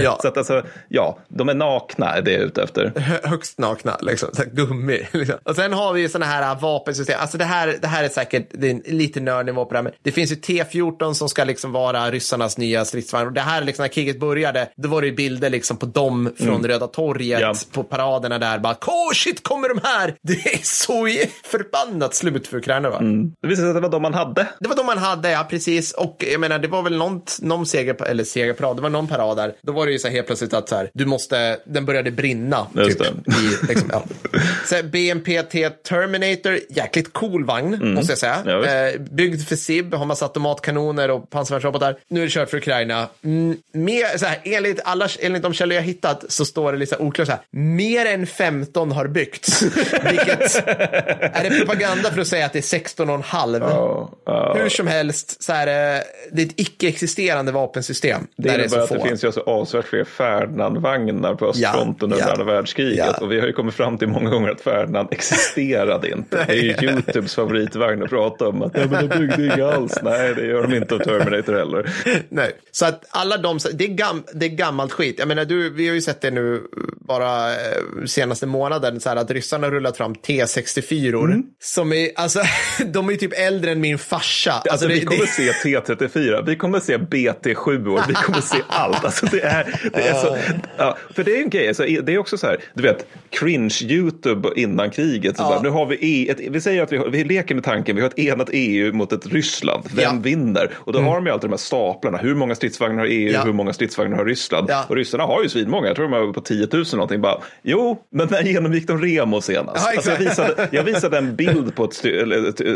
Ja. Så att alltså, ja, de är nakna är det jag är ute efter. Högst nakna, liksom. Så gummi. Liksom. Och sen har vi sådana här vapensystem. Alltså det här, det här är säkert det är lite nördnivå på det här. Men det finns ju T14 som ska liksom vara ryssarnas nya stridsvagn. Och det här här, liksom, när kriget började, då var det ju bilder liksom på dem från mm. Röda torget, ja. på paraderna där, bara, oh shit, kommer de här? Det är så förbannat slut för Ukraina va? Mm. Det visade sig att det var de man hade. Det var de man hade, ja precis. Och jag menar, det var väl någon, någon seger, eller segerparad, det var någon parad där. Då var det ju så här helt plötsligt att så här, du måste, den började brinna. Just typ. I, liksom, ja. så BMPT Terminator, jäkligt cool vagn, mm. måste jag säga. Ja, eh, byggd för SIB, har massa automatkanoner och pansarvärnsrobotar. Nu är det kört för Ukraina. Mm, mer, så här, enligt, alla, enligt de källor jag hittat så står det lite oklart så här, mer än 15 har byggts. Vilket, är det propaganda för att säga att det är 16 och en halv? Oh, oh. Hur som helst, så här, eh, det är ett icke-existerande vapensystem. Det innebär att det finns ju alltså avsevärt fler Ferdinand-vagnar på östfronten ja, under andra världskriget. Ja. Och vi har ju kommit fram till många gånger att Ferdinand existerade inte. det är ju Youtubes favoritvagn att prata om. Att ja, men de byggde inga alls. Nej, det gör de inte av Terminator heller. Nej, så att alla de, det är, gam, det är gammalt skit. Jag menar, du, vi har ju sett det nu bara eh, senaste månaden, så här, att ryssarna rullat fram T64 mm. som är, alltså, de är typ äldre än min farsa. Alltså, alltså det, vi kommer det... se T34, vi kommer se BT7 år, vi kommer se allt. Alltså, det är, det är så, ja, för det är en grej, alltså, det är också så här, du vet, cringe-YouTube innan kriget. Så ja. bara, nu har vi, e, ett, vi säger att vi, vi leker med tanken, vi har ett enat EU mot ett Ryssland, vem ja. vinner? Och då mm. har de ju alltid de här staplarna, hur många stridsvagnar har EU, hur många stridsvagnar har Ryssland? Och ryssarna har ju svinmånga, jag tror de har på 10 000 någonting. Bara, jo, men när genomgick de Remo senast? Alltså, jag, visade, jag visade en bild på ett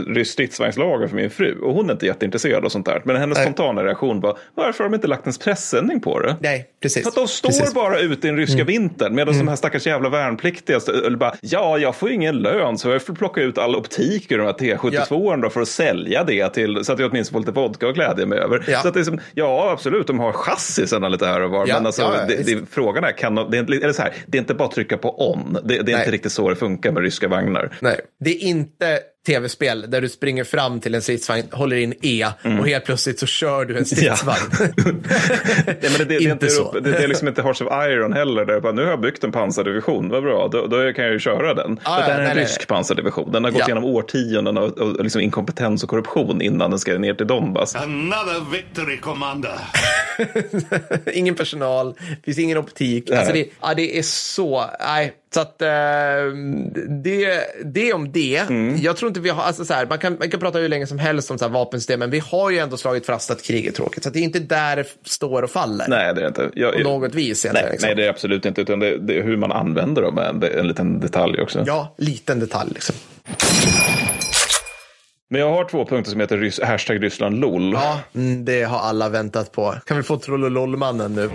ryskt stridsvagnslager för min fru och hon är inte jätteintresserad av sånt där. Men hennes Nej. spontana reaktion var, varför har de inte lagt en pressändning på det? Nej, precis. För att de står precis. bara ute i den ryska mm. vintern medan mm. de här stackars jävla värnpliktiga eller bara, ja, jag får ingen lön så jag får plocka ut all optik ur de här T72 ja. för att sälja det till, så att jag åtminstone får lite vodka och glädje mig över. Ja. Så att det är som, ja, absolut, de har chassisarna lite här och var, ja. men alltså, ja, det, det, frågan är, kan de, det, är, eller så här, det är inte bara att trycka på on, det, det är inte riktigt så det funkar med ryska vagnar. Nej, det är inte tv-spel där du springer fram till en stridsvagn, håller in E mm. och helt plötsligt så kör du en stridsvagn. Ja. det, men det, det, inte det, så. Det, det, är liksom inte Hearts of Iron heller. Där bara, nu har jag byggt en pansardivision, vad bra, då, då kan jag ju köra den. Ah, ja, det är en nej, rysk nej. pansardivision. Den har gått ja. igenom årtionden av, av liksom inkompetens och korruption innan den ska ner till Donbass. Another victory commander. ingen personal, finns ingen optik. Alltså det, ja, det är så, nej. Så att eh, det, det om det. Mm. Jag tror inte vi har, alltså så här, man, kan, man kan prata hur länge som helst om så här vapensystem, men vi har ju ändå slagit fast att krig är tråkigt. Så det är inte där det står och faller. Nej, det är inte. Jag, på något vis. Nej, liksom. nej, det är absolut inte, utan det, det är hur man använder dem en, en liten detalj också. Ja, liten detalj liksom. Men jag har två punkter som heter rys hashtag Ryssland LOL. Ja, mm, det har alla väntat på. Kan vi få Trollololmannen nu?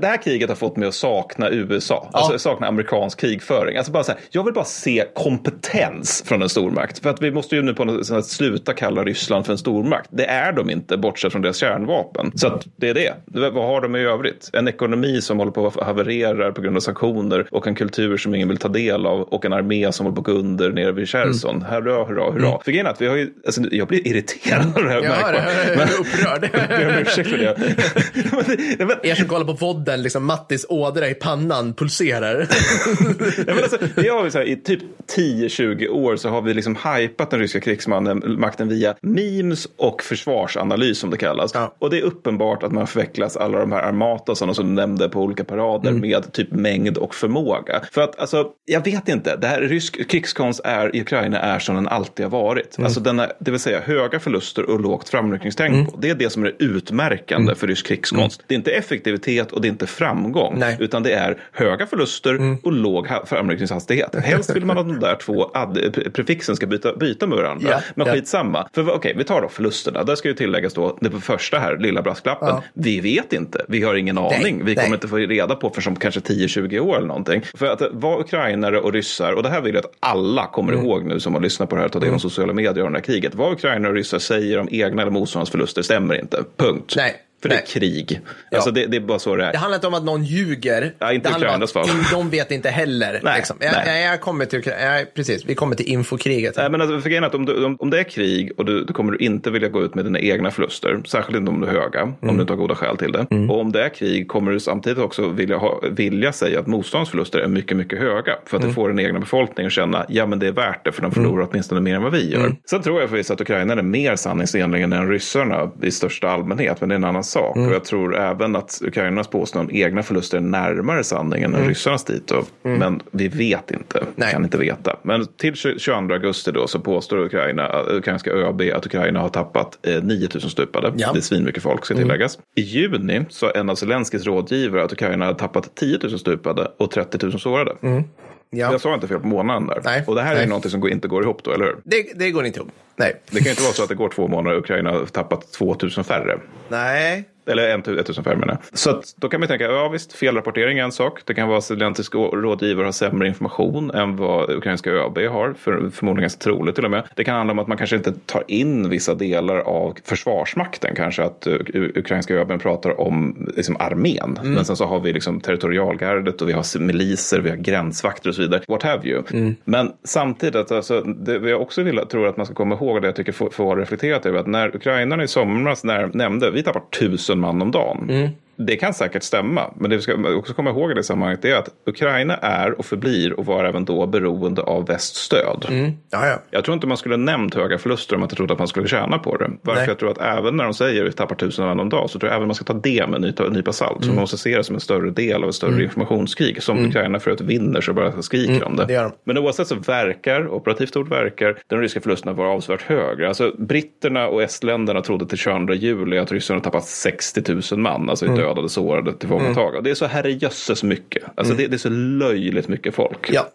Det, det här kriget har fått mig att sakna USA, ja. alltså sakna amerikansk krigföring. Alltså bara så här, jag vill bara se kompetens från en stormakt. För att vi måste ju nu på något sätt sluta kalla Ryssland för en stormakt. Det är de inte, bortsett från deras kärnvapen. Så att det är det. Vad har de i övrigt? En ekonomi som håller på att haverera på grund av sanktioner och en kultur som ingen vill ta del av och en armé som håller på att gå under nere vid Cherson. Mm. Hurra, hurra, hurra. Mm. För grejen är att vi har ju, alltså, jag blir irriterad av det här. Ja, det, jag är upprörd. jag ber om ursäkt för det. Er som kollar på podden, liksom Mattis ådra i pannan pulserar. ja, men alltså, vi har så här, I typ 10-20 år så har vi liksom hypat den ryska krigsmakten via memes och försvarsanalys som det kallas. Ja. Och det är uppenbart att man förvecklas alla de här armatasarna som du nämnde på olika parader mm. med typ mängd och förmåga. För att alltså, jag vet inte, det här rysk krigskonst är i Ukraina är som den alltid har varit. Mm. Alltså denna, det vill säga höga förluster och lågt framryckningstempo. Mm. Det är det som är utmärkande mm. för rysk krigskonst. Mm. Det är inte effektivitet och det är inte framgång. Nej. Utan det är höga förluster mm. och låg framryckningshastighet. Helst vill man att de där två prefixen ska byta, byta med varandra. Ja, men ja. skitsamma. För okej, okay, vi tar då förlusterna. Där ska ju tilläggas då det första här, lilla brasklappen. Ja. Vi vet inte. Vi har ingen aning. Nej, vi kommer nej. inte få reda på för som kanske 10-20 år eller någonting. För att vara ukrainare och ryssar, och det här vill jag att alla kommer mm. ihåg nu som har lyssnat på det här och tar del av mm. sociala medier här kriget. Vad ukrainare och ryssar säger om egna eller motståndarnas förluster stämmer inte. Punkt. Nej. För Nej. det är krig. Ja. Alltså det, det, är bara så det är. Det handlar inte om att någon ljuger. Ja, inte Ukrainas fall. De vet inte heller. Nej. Liksom. Jag, Nej. Jag, kommer till, jag, precis, vi kommer till infokriget. Nej, men alltså, för att om, du, om, om det är krig och du, du kommer du inte vilja gå ut med dina egna förluster. Särskilt inte om du är höga. Mm. Om du inte har goda skäl till det. Mm. Och om det är krig kommer du samtidigt också vilja, ha, vilja säga att motståndets förluster är mycket, mycket höga. För att mm. du får den egna befolkningen att känna, ja men det är värt det för de förlorar mm. åtminstone mer än vad vi gör. Mm. Sen tror jag förvisso att Ukraina är mer sanningsenliga än ryssarna i största allmänhet. Men det är en annan sak. Mm. Och jag tror även att Ukrainas påstående om egna förluster är närmare sanningen än mm. ryssarnas dit. Mm. Men vi vet inte, Nej. kan inte veta. Men till 22 augusti då så påstår Ukraina, ukrainska ÖB att Ukraina har tappat eh, 9000 stupade. Ja. Det är svinmycket folk ska mm. tilläggas. I juni så en av Zelenskyjs rådgivare att Ukraina har tappat 10 000 stupade och 30 000 sårade. Ja. Jag sa inte fel på månaden där. Nej. Och det här Nej. är någonting som inte går ihop då, eller hur? Det, det går inte ihop. Nej. Det kan inte vara så att det går två månader och Ukraina har tappat 2000 färre. Nej, eller 1500 menar Så att, då kan man tänka, ja visst, felrapportering är en sak. Det kan vara att zelenskysk rådgivare har sämre information än vad ukrainska ÖB har. För, förmodligen ganska troligt till och med. Det kan handla om att man kanske inte tar in vissa delar av försvarsmakten. Kanske att uh, ukrainska ÖB pratar om liksom, armén. Mm. Men sen så har vi liksom territorialgardet och vi har miliser, vi har gränsvakter och så vidare. What have you. Mm. Men samtidigt, alltså, det vi också vill, tror att man ska komma ihåg, det jag tycker får, får reflekterat över, att när ukrainarna i somras när, nämnde, vi tappar tusen man om dagen. Mm det kan säkert stämma, men det vi ska också komma ihåg i det sammanhanget är att Ukraina är och förblir och var även då beroende av väststöd. Mm. Jag tror inte man skulle nämnt höga förluster om man inte trodde att man skulle tjäna på det. Varför Nej. jag tror att även när de säger att vi tappar tusen man om dagen så tror jag även man ska ta det med en nypa, salt. Mm. Så man måste se det som en större del av ett större mm. informationskrig. Som mm. Ukraina förut vinner så bara skriker mm. om det. det men oavsett så verkar, operativt ord verkar, den ryska förlusterna vara avsevärt högre. Alltså britterna och estländerna trodde till 22 juli att ryssarna tappat 60 000 man, alltså i mm dödade, sårade, tillfångatagna. Mm. Det är så herrejösses mycket. Alltså mm. det, det, är så löjligt mycket folk. Ja.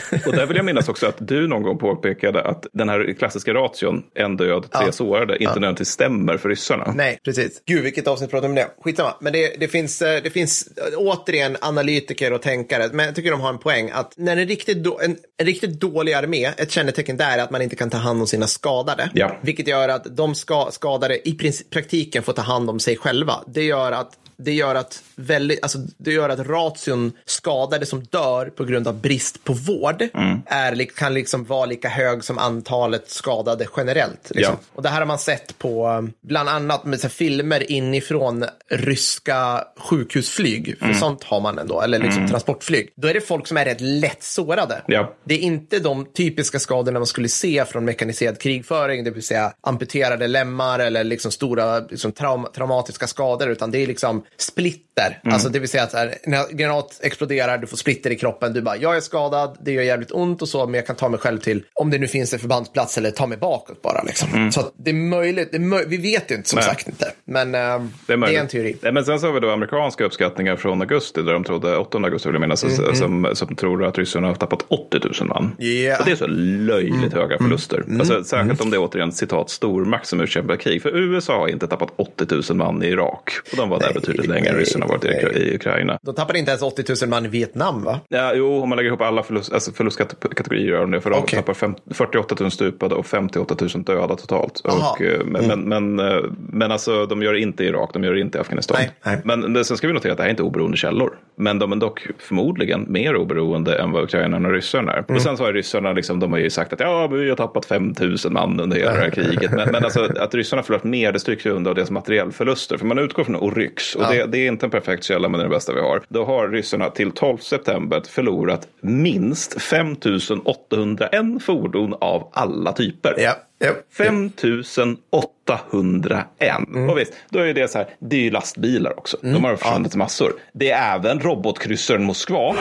och där vill jag minnas också att du någon gång påpekade att den här klassiska ration, en död, tre ja. sårade, inte ja. nödvändigtvis stämmer för ryssarna. Nej, precis. Gud, vilket avsnitt pratar om det? Skitsamma. Men det, det, finns, eh, det finns eh, återigen analytiker och tänkare, men jag tycker de har en poäng att när en riktigt, do, en, en riktigt dålig armé, ett kännetecken där är att man inte kan ta hand om sina skadade. Ja. Vilket gör att de ska, skadade i praktiken får ta hand om sig själva. Det gör att det gör att, väldigt, alltså, det gör att ration skadade som dör på grund av brist på vård mm. är, kan liksom vara lika hög som antalet skadade generellt. Liksom. Ja. Och det här har man sett på um, bland annat med så filmer inifrån ryska sjukhusflyg. För mm. sånt har man ändå, eller liksom mm. transportflyg. Då är det folk som är rätt lätt sårade. Ja. Det är inte de typiska skadorna man skulle se från mekaniserad krigföring, det vill säga amputerade lemmar eller liksom stora liksom, traum traumatiska skador, utan det är liksom splitter. Mm. Alltså det vill säga att här, när granat exploderar, du får splitter i kroppen. Du bara, jag är skadad, det gör jävligt ont och så, men jag kan ta mig själv till, om det nu finns en förbandsplats eller ta mig bakåt bara. Liksom. Mm. Så det är möjligt, det är möj vi vet ju inte som Nej. sagt inte. Men uh, det, är det, är en teori. Ja, men sen så har vi då amerikanska uppskattningar från augusti, där de trodde, 8 augusti vill jag minnas, mm. som, som tror att ryssarna har tappat 80 000 man. Yeah. Och det är så löjligt mm. höga mm. förluster. Mm. Alltså, särskilt om det är återigen citat stormakt som utkämpar krig. För USA har inte tappat 80 000 man i Irak. Och de var där betydligt betydligt längre än ryssarna varit i, i Ukraina. De tappade inte ens 80 000 man i Vietnam va? Ja, jo, om man lägger ihop alla förlust, alltså förlustkategorier gör de det. För de okay. tappar fem, 48 000 stupade och 58 000 döda totalt. Och, eh, men, mm. men, men, eh, men alltså, de gör det inte i Irak, de gör det inte i Afghanistan. Nej, nej. Men sen ska vi notera att det här är inte oberoende källor. Men de är dock förmodligen mer oberoende än vad ukrainarna och ryssarna är. Mm. Och sen så har ryssarna, liksom, de har ju sagt att ja, vi har tappat 5 000 man under hela det här kriget. Men, men alltså, att ryssarna förlorat mer, det stryks ju under av deras materiellförluster. För man utgår från Oryx. Och ja. det, det, är inte en perfekt källa, men det är det bästa vi har. Då har ryssarna till 12 september förlorat minst 5 801 fordon av alla typer. Ja. Yep. 5801. Mm. Och visst, då är det så här, det är ju lastbilar också. Mm. De har försvunnit ja. massor. Det är även robotkryssaren Moskva.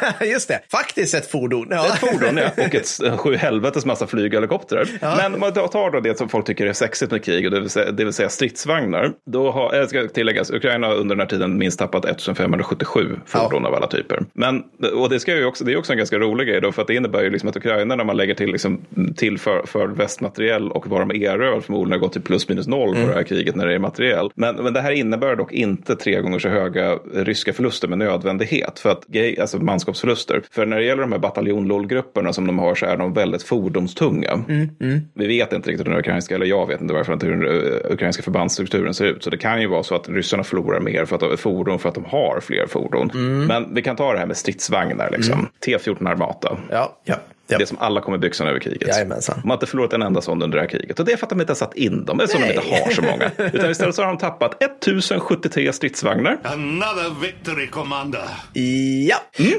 Just det, faktiskt ett fordon. Ja. Ett fordon, ja. Och ett sju helvetes massa flyghelikoptrar. Ja. Men om man tar då det som folk tycker är sexigt med krig, det vill säga, det vill säga stridsvagnar. Då har, ska tilläggas, Ukraina har under den här tiden minst tappat 1577 fordon ja. av alla typer. Men, och det, ska ju också, det är också en ganska rolig grej då, för att det innebär ju liksom att Ukraina när man lägger till, liksom, till för, för västmateriell och vad de erövrat förmodligen har gått till plus minus noll mm. på det här kriget när det är materiell. Men, men det här innebär dock inte tre gånger så höga ryska förluster med nödvändighet. För att alltså, manskapsförluster förluster. För när det gäller de här bataljon som de har så är de väldigt fordonstunga. Mm, mm. Vi vet inte riktigt hur den ukrainska, eller jag vet inte varför inte hur den uh, ukrainska förbandsstrukturen ser ut. Så det kan ju vara så att ryssarna förlorar mer för att de fordon för att de har fler fordon. Mm. Men vi kan ta det här med stridsvagnar, liksom. Mm. T14 Armata. Ja, ja. Yep. Det som alla kommer byxan över kriget. Jajamensan. De har inte förlorat en enda sån under det här kriget. Och det är för att de inte har satt in dem. Det är så de inte har så många. Utan istället så har de tappat 1073 stridsvagnar. Another victory, commander. Ja, mm.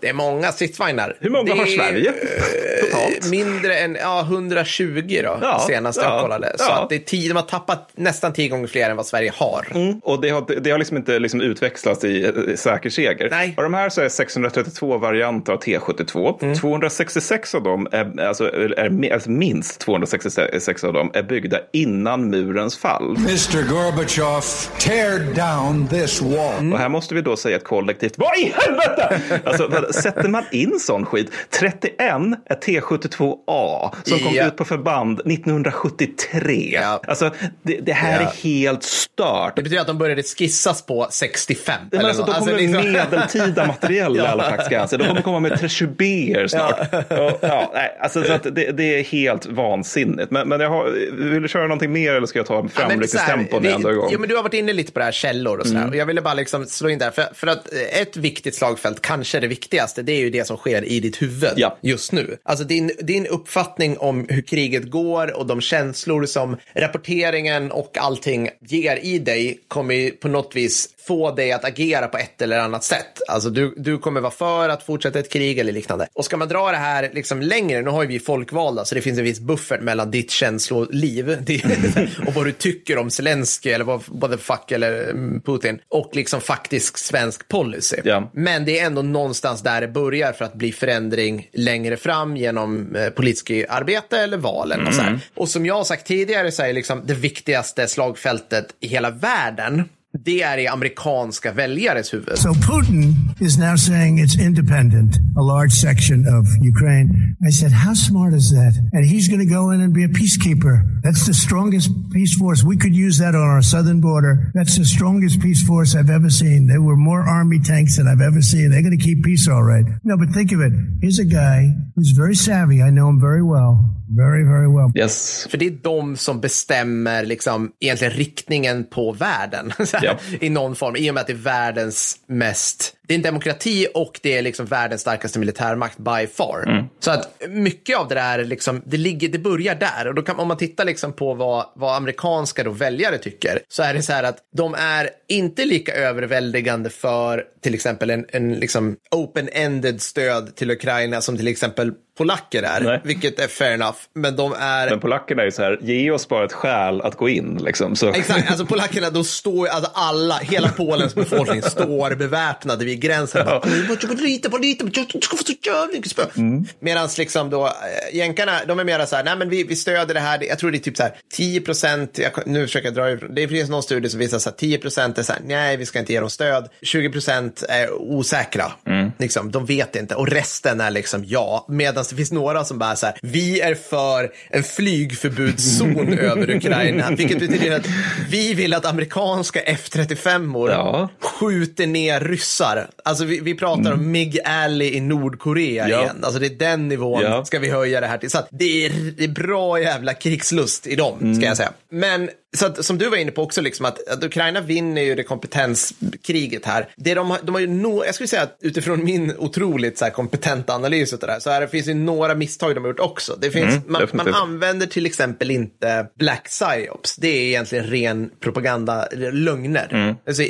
det är många stridsvagnar. Hur många det har Sverige? Är, totalt? Mindre än ja, 120 då, ja, senast ja, jag kollade. Så ja. att det är tio, de har tappat nästan tio gånger fler än vad Sverige har. Mm. Och det har, det har liksom inte liksom utväxlats i, i säker seger. Nej. Av de här så är 632 varianter av T72. Mm. 266 av dem, är, alltså, är, alltså minst 266 av dem är byggda innan murens fall. Mr Gorbachev, tear down this wall. Mm. Och här måste vi då säga ett kollektivt, vad i helvete! alltså, sätter man in sån skit, 31 är T72A som kom ut på förband 1973. Ja. Alltså, det, det här ja. är helt stört. Det betyder att de började skissas på 65. Men alltså, de kommer alltså, liksom... medeltida material i alla faktiska. De kommer komma med trechuber snart. Ja. ja, nej, alltså, så det, det, är helt vansinnigt. Men, men jag har, vill du köra någonting mer eller ska jag ta framryckningstempo ja, ändå igång? Jo, men du har varit inne lite på det här källor och sådär. Mm. Och jag ville bara liksom slå in där. För, för att ett viktigt slagfält, kanske det viktigaste, det är ju det som sker i ditt huvud ja. just nu. Alltså din, din uppfattning om hur kriget går och de känslor som rapporteringen och allting ger i dig kommer på något vis få dig att agera på ett eller annat sätt. Alltså du, du kommer vara för att fortsätta ett krig eller liknande. Och ska man dra det här liksom längre, nu har ju vi folkvalda så det finns en viss buffert mellan ditt känsloliv och vad du tycker om Zelensky eller vad, vad the fuck eller mm, Putin och liksom faktisk svensk policy. Ja. Men det är ändå någonstans där det börjar för att bli förändring längre fram genom eh, politiskt arbete eller val eller mm. så här. Och som jag har sagt tidigare så är liksom det viktigaste slagfältet i hela världen det är i amerikanska väljares huvud. So Putin is now saying it's independent, a large section of Ukraine. I said, how smart is that? And he's going to go in and be a peacekeeper. That's the strongest peace force. We could use that on our southern border. That's the strongest peace force I've ever seen. There were more army tanks than I've ever seen. They're going to keep peace all right. No, but think of it. Here's a guy who's very savvy. I know him very well. Very, very well. Yes. För det är de som bestämmer liksom egentligen riktningen på världen. ja. I någon form, i och med att det är världens mest det är en demokrati och det är liksom världens starkaste militärmakt by far. Mm. Så att mycket av det där, liksom, det, ligger, det börjar där. Och då kan, om man tittar liksom på vad, vad amerikanska då väljare tycker, så är det så här att de är inte lika överväldigande för till exempel en, en liksom open-ended stöd till Ukraina som till exempel polacker är, Nej. vilket är fair enough. Men de är... Men polackerna är ju så här, ge oss bara ett skäl att gå in. Liksom, så... Exakt, alltså polackerna, de står, alltså alla, hela Polens befolkning står beväpnade vid gränsen. Ja. Mm. Medan liksom då, äh, jänkarna, de är mera så här, nej men vi, vi stöder det här, jag tror det är typ så här 10 procent, nu försöker jag dra ifrån, det finns någon studie som visar så här 10 procent är så här, nej vi ska inte ge dem stöd, 20 procent är osäkra, mm. liksom, de vet inte och resten är liksom ja, medan det finns några som bara så här, vi är för en flygförbudszon över Ukraina, vilket betyder att vi vill att amerikanska F-35 ja. skjuter ner ryssar Alltså vi, vi pratar mm. om Mig Alley i Nordkorea ja. igen. Alltså det är den nivån ja. ska vi höja det här till. Så det är, det är bra jävla krigslust i dem, mm. ska jag säga. Men så att, som du var inne på också, liksom att, att Ukraina vinner ju det kompetenskriget här. Det de, de har ju no, jag skulle säga att utifrån min otroligt så här, kompetenta analys av det där, så här, det finns ju några misstag de har gjort också. Det finns, mm, man, man, använder till exempel inte black psyops. Det är egentligen ren propaganda, lögner. Mm. Alltså,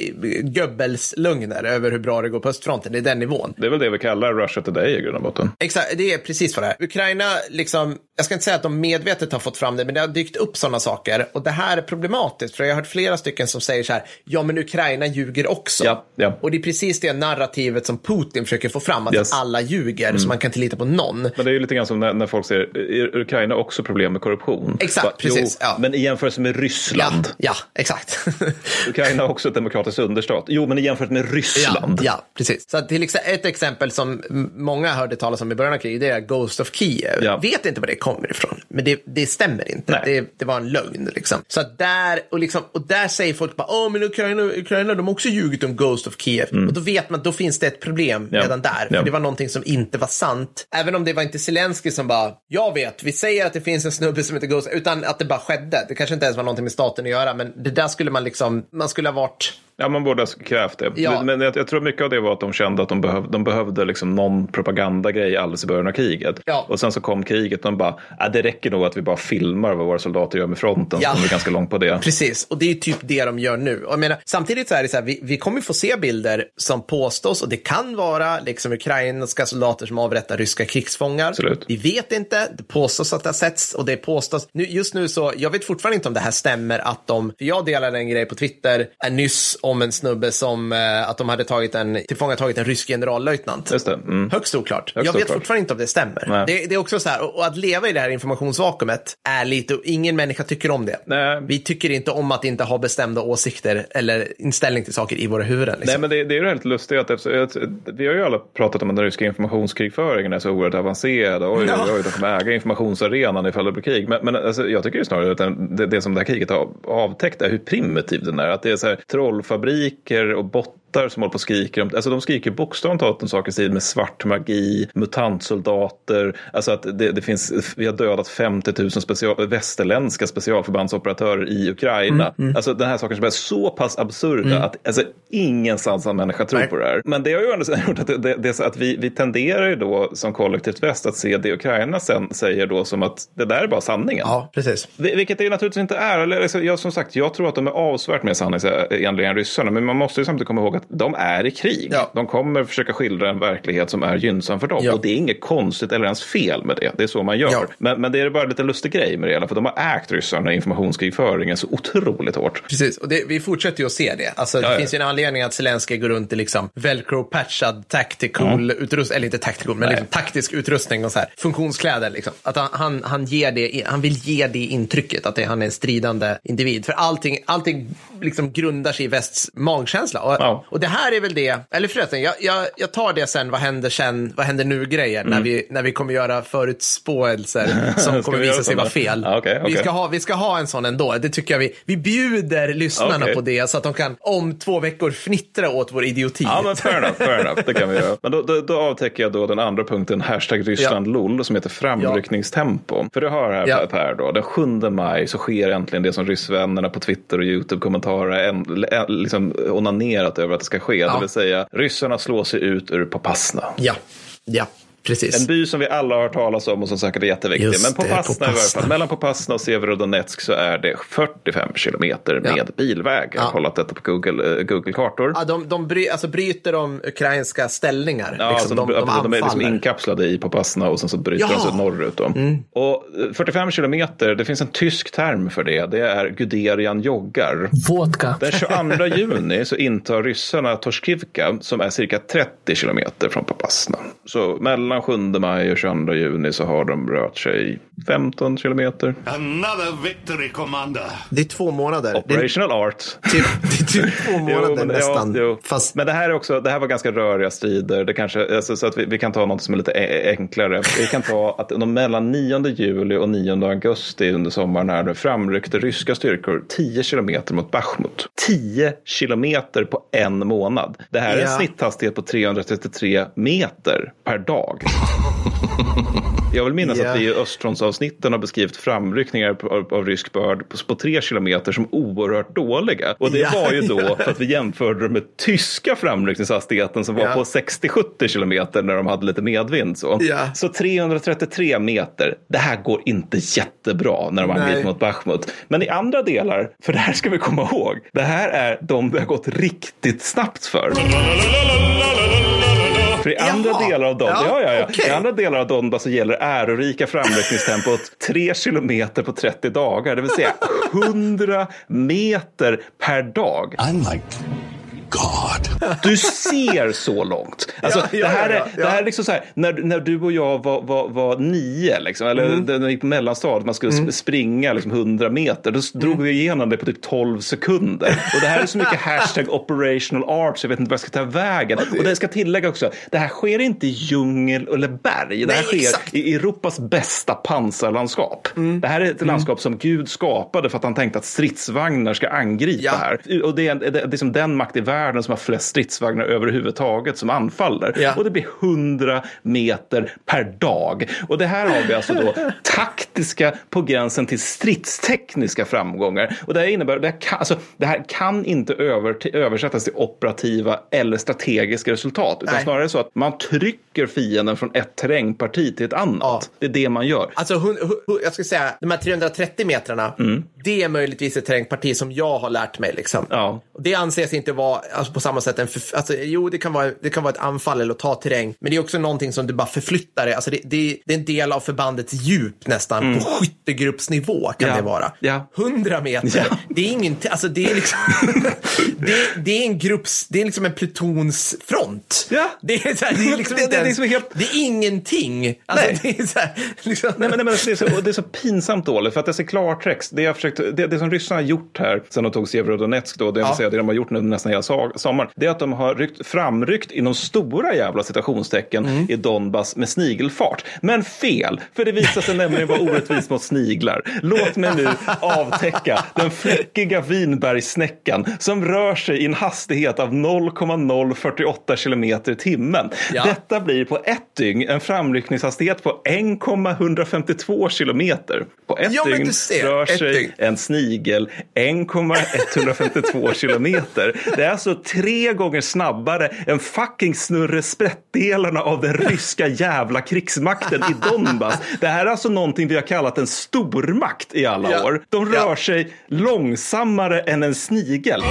Goebbels-lögner över hur bra det går på östfronten. Det är den nivån. Det är väl det vi kallar Russia Today i grund och botten. Exakt, det är precis vad det är. Ukraina, liksom, jag ska inte säga att de medvetet har fått fram det, men det har dykt upp sådana saker. Och det här är problematiskt, för jag har hört flera stycken som säger så här, ja men Ukraina ljuger också. Ja, ja. Och det är precis det narrativet som Putin försöker få fram, att yes. alla ljuger, mm. så man kan inte lita på någon. Men det är ju lite grann som när, när folk säger, är Ukraina också problem med korruption? Exakt, Va, precis. Jo, ja. Men i jämförelse med Ryssland. Ja, exakt. Ukraina har också ett demokratiskt understat. Jo, men i jämförelse med Ryssland. Ja, precis. Så till ett exempel som många hörde talas om i början av kriget, det är Ghost of Kiev. Vet inte vad det. Kommer ifrån. Men det, det stämmer inte. Det, det, var en lögn. Liksom. Så där, och, liksom, och där säger folk bara, åh men Ukraina, Ukraina de har också ljugit om Ghost of Kiev. Mm. Och då vet man att då finns det ett problem ja. redan där. För ja. det var någonting som inte var sant. Även om det var inte Zelensky som bara, jag vet, vi säger att det finns en snubbe som heter Ghost, utan att det bara skedde. Det kanske inte ens var någonting med staten att göra, men det där skulle man liksom, man skulle ha varit Ja, man borde ha krävt det. Ja. Men jag, jag, tror mycket av det var att de kände att de, behöv, de behövde liksom någon propagandagrej alldeles i början av kriget. Ja. Och sen så kom kriget och de bara, äh, det räcker nog att vi bara filmar vad våra soldater gör med fronten. Ja. Så kommer vi ganska långt på det. Precis, och det är typ det de gör nu. Och jag menar, samtidigt så är det så här, vi, vi kommer få se bilder som påstås, och det kan vara liksom ukrainska soldater som avrättar ryska krigsfångar. Absolut. Vi vet inte, det påstås att det har setts och det påstås. Nu, just nu så, jag vet fortfarande inte om det här stämmer att de, för jag delade en grej på Twitter nyss om en snubbe som eh, att de hade tagit en, tillfångatagit en rysk generallöjtnant. Just det. Mm. Högst oklart. Högst jag vet oklart. fortfarande inte om det stämmer. Det, det, är också så här, och att leva i det här informationsvakuumet är lite, ingen människa tycker om det. Nej. Vi tycker inte om att inte ha bestämda åsikter eller inställning till saker i våra huvuden. Liksom. Nej, men det, det är ju helt lustigt att vi har ju alla pratat om att den ryska informationskrigföringen är så oerhört avancerad. Oj, ja. oj, oj, de kommer äga informationsarenan ifall det blir krig. Men, men alltså, jag tycker ju snarare att det, det, som det här kriget har avtäckt är hur primitiv den är. Att det är så här fabriker och bot bottar som håller på och skriker. Alltså de skriker bokstavligt talat om saker i stil med svart magi, mutantsoldater. Alltså att det, det, finns, vi har dödat 50 000 special, västerländska specialförbandsoperatörer i Ukraina. Mm, mm. Alltså den här saken som är så pass absurda mm. att alltså, ingen sansad människa tror Nej. på det här. Men det har ju ändå gjort att, det, det, det, att vi, vi tenderar ju då som kollektivt väst att se det Ukraina sen säger då som att det där är bara sanningen. Ja, precis. Vilket det naturligtvis inte är. Eller, liksom, jag, som sagt, jag tror att de är avsevärt mer sanningsenliga än ryssarna. Men man måste ju samtidigt komma ihåg att att de är i krig. Ja. De kommer försöka skildra en verklighet som är gynnsam för dem. Ja. Och det är inget konstigt eller ens fel med det. Det är så man gör. Ja. Men, men det är bara lite lustig grej med det hela. För de har ägt ryssarna informationskrigföringen så otroligt hårt. Precis, och det, vi fortsätter ju att se det. Alltså, det finns ju en anledning att Zelenskyj går runt i liksom velcro-patchad tactical utrustning, eller inte tactical, men liksom taktisk utrustning och så här. Funktionskläder liksom. Att han, han, han, ger det, han vill ge det intrycket att det, han är en stridande individ. För allting, allting liksom grundar sig i västs magkänsla. Och, och det här är väl det, eller förresten, jag, jag, jag tar det sen, vad händer sen, vad händer nu-grejer, mm. när, vi, när vi kommer göra förutspåelser som kommer visa sig vara fel. Ah, okay, okay. Vi, ska ha, vi ska ha en sån ändå, det tycker jag vi, vi bjuder lyssnarna okay. på det så att de kan om två veckor fnittra åt vår idioti. Ja, men fair enough, fair enough, det kan vi göra. Men då, då, då avtäcker jag då den andra punkten, hashtag Ryssland ja. LOL, som heter framryckningstempo. Ja. För det har här ja. Per då, den 7 maj så sker äntligen det som ryssvännerna på Twitter och YouTube-kommentarer liksom onanerat över att ska ske. Ja. Det vill säga ryssarna slår sig ut ur Popasna. Ja, ja. Precis. En by som vi alla har hört talas om och som säkert är jätteviktig. Just Men på Popasna, i varje fall, mellan Popasna och Severodonetsk så är det 45 kilometer med ja. bilväg. Jag har ja. kollat detta på Google, uh, Google kartor. Ja, de, de bry, alltså bryter de ukrainska ställningar. Ja, liksom, de, de, de, de, är liksom inkapslade i Popasna och sen så bryter ja. de sig norrut. Mm. Och 45 eh, kilometer, det finns en tysk term för det. Det är Guderian joggar. Vodka. Den 22 juni så intar ryssarna Torskivka som är cirka 30 kilometer från Popasna. Så mellan mellan 7 maj och 22 juni så har de rört sig 15 kilometer. Another victory, commander. Det är två månader. Operational det är, art. Typ, det är typ två månader jo, nästan. Jo, jo. Fast... Men det här, är också, det här var ganska röriga strider. Det kanske, alltså, så att vi, vi, kan ta något som är lite enklare. Vi kan ta att de mellan 9 juli och 9 augusti under sommaren här framryckte ryska styrkor 10 kilometer mot Bachmut. 10 kilometer på en månad. Det här är ja. en snitthastighet på 333 meter per dag. Jag vill minnas yeah. att vi i Östfrontsavsnitten har beskrivit framryckningar av, av rysk börd på, på tre kilometer som oerhört dåliga. Och det yeah. var ju då för att vi jämförde det med tyska framryckningshastigheten som var yeah. på 60-70 kilometer när de hade lite medvind. Så. så 333 meter, det här går inte jättebra när de angriper mot Bachmut. Men i andra delar, för det här ska vi komma ihåg, det här är de det har gått riktigt snabbt för. För i andra Jaha. delar av Donbass, ja, ja, ja. Okay. I andra delar av Donbass så gäller ärorika framryckningstempot 3 kilometer på 30 dagar, det vill säga 100 meter per dag. I'm like God. Du ser så långt. Alltså, ja, ja, det här är, ja, Det här är liksom så här, när, när du och jag var, var, var nio, liksom, eller mm. när vi gick på mellanstadiet, man skulle mm. springa liksom, 100 meter, då mm. drog vi igenom det på typ 12 sekunder. Och det här är så mycket hashtag operational arts, jag vet inte vad jag ska ta vägen. Det... Och det ska tillägga också, det här sker inte i djungel eller berg, det här Nej, sker exakt. i Europas bästa pansarlandskap. Mm. Det här är ett mm. landskap som Gud skapade för att han tänkte att stridsvagnar ska angripa här. Och det är, det är liksom den makt i världen som har flest stridsvagnar överhuvudtaget som anfaller. Ja. Och det blir 100 meter per dag. Och det här har vi alltså då taktiska på gränsen till stridstekniska framgångar. Och det här innebär, det här kan, alltså, det här kan inte över, översättas till operativa eller strategiska resultat. Utan Nej. snarare så att man trycker fienden från ett terrängparti till ett annat. Ja. Det är det man gör. Alltså, jag ska säga, de här 330 metrarna, mm. det är möjligtvis ett terrängparti som jag har lärt mig. Liksom. Ja. Det anses inte vara alltså, på samma sätt en, för, alltså, jo det kan, vara, det kan vara ett anfall eller att ta terräng, men det är också någonting som du bara förflyttar det. Alltså, det, det, det är en del av förbandets djup nästan, mm. på skyttegruppsnivå kan ja. det vara. Ja. 100 meter, ja. det är ingenting, alltså det är liksom, det, det, är en grupps, det är liksom en plutonsfront. Ja. Det är, så här, det är liksom inte är helt... det är ingenting. Alltså, nej. Det är så här, liksom... nej, men, nej, men det, är så, det är så pinsamt dåligt, för att det är klartext. Det, jag försökt, det, det som ryssarna har gjort här, sen de tog Severodonetsk då, det, ja. säga, det de har gjort nu nästan hela sommaren, det är att de har ryckt, framryckt inom stora jävla citationstecken mm. i Donbass med snigelfart. Men fel, för det visar sig nämligen vara orättvist mot sniglar. Låt mig nu avtäcka den fläckiga vinbergssnäckan som rör sig i en hastighet av 0,048 kilometer i timmen. Ja. Detta blir på ett dygn en framryckningshastighet på 1,152 kilometer. På ett ja, dygn rör sig dygn. en snigel 1,152 kilometer. Det är alltså tre gånger snabbare än fucking snurresprättdelarna av den ryska jävla krigsmakten i Donbass. Det här är alltså någonting vi har kallat en stormakt i alla ja. år. De rör ja. sig långsammare än en snigel.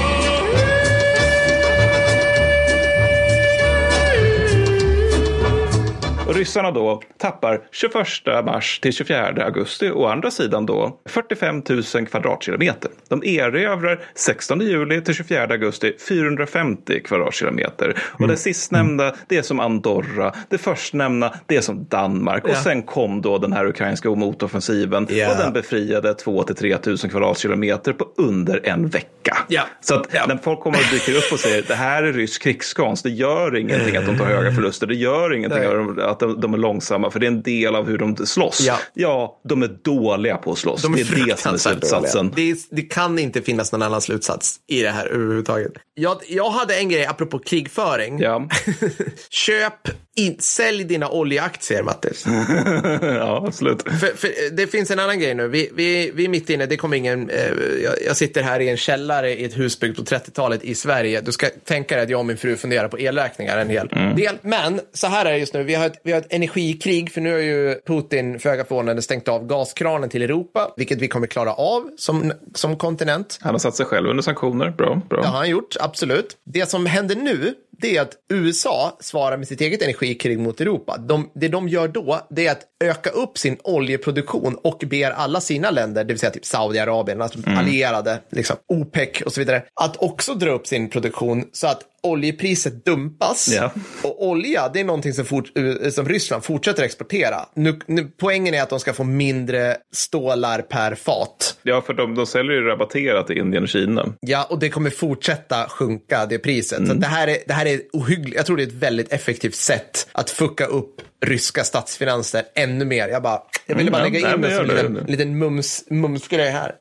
Och ryssarna då tappar 21 mars till 24 augusti å andra sidan då 45 000 kvadratkilometer. De erövrar 16 juli till 24 augusti 450 kvadratkilometer. Och mm. det sistnämnda det är som Andorra, det förstnämnda det är som Danmark. Ja. Och sen kom då den här ukrainska motoffensiven yeah. och den befriade 2 till 3 000 kvadratkilometer på under en vecka. Ja. Så att när folk kommer och dyker upp och säger det här är rysk krigskonst, det gör ingenting att de tar höga förluster, det gör ingenting att de, de, är långsamma, för det är en del av hur de slåss. Ja, ja de är dåliga på att slåss. De är det är det som är slutsatsen. Det, det, kan inte finnas någon annan slutsats i det här överhuvudtaget. Jag, jag hade en grej apropå krigföring. Ja. Köp, in, sälj dina oljeaktier, Mattis. ja, absolut. För, för, det finns en annan grej nu. Vi, vi, vi är mitt inne, det kommer ingen, eh, jag, jag, sitter här i en källare i ett hus byggt på 30-talet i Sverige. Du ska tänka dig att jag och min fru funderar på elräkningar en hel mm. del. Men så här är det just nu, vi har ett, vi har ett energikrig, för nu har ju Putin föga förvånande stängt av gaskranen till Europa, vilket vi kommer klara av som, som kontinent. Han har satt sig själv under sanktioner, bra. bra. Det har han gjort, absolut. Det som händer nu, det är att USA svarar med sitt eget energikrig mot Europa. De, det de gör då, det är att öka upp sin oljeproduktion och ber alla sina länder, det vill säga typ Saudiarabien, alltså mm. allierade, liksom, OPEC och så vidare, att också dra upp sin produktion så att oljepriset dumpas. Ja. Och olja, det är någonting som, fort, som Ryssland fortsätter exportera. Nu, nu, poängen är att de ska få mindre stålar per fat. Ja, för de, de säljer ju rabatterat i Indien och Kina. Ja, och det kommer fortsätta sjunka, det priset. Mm. Så det här är, det här är ohyggligt. Jag tror det är ett väldigt effektivt sätt att fucka upp ryska statsfinanser ännu mer. Jag, bara, jag ville bara mm, lägga in det som en liten, liten mums, mumsgrej här.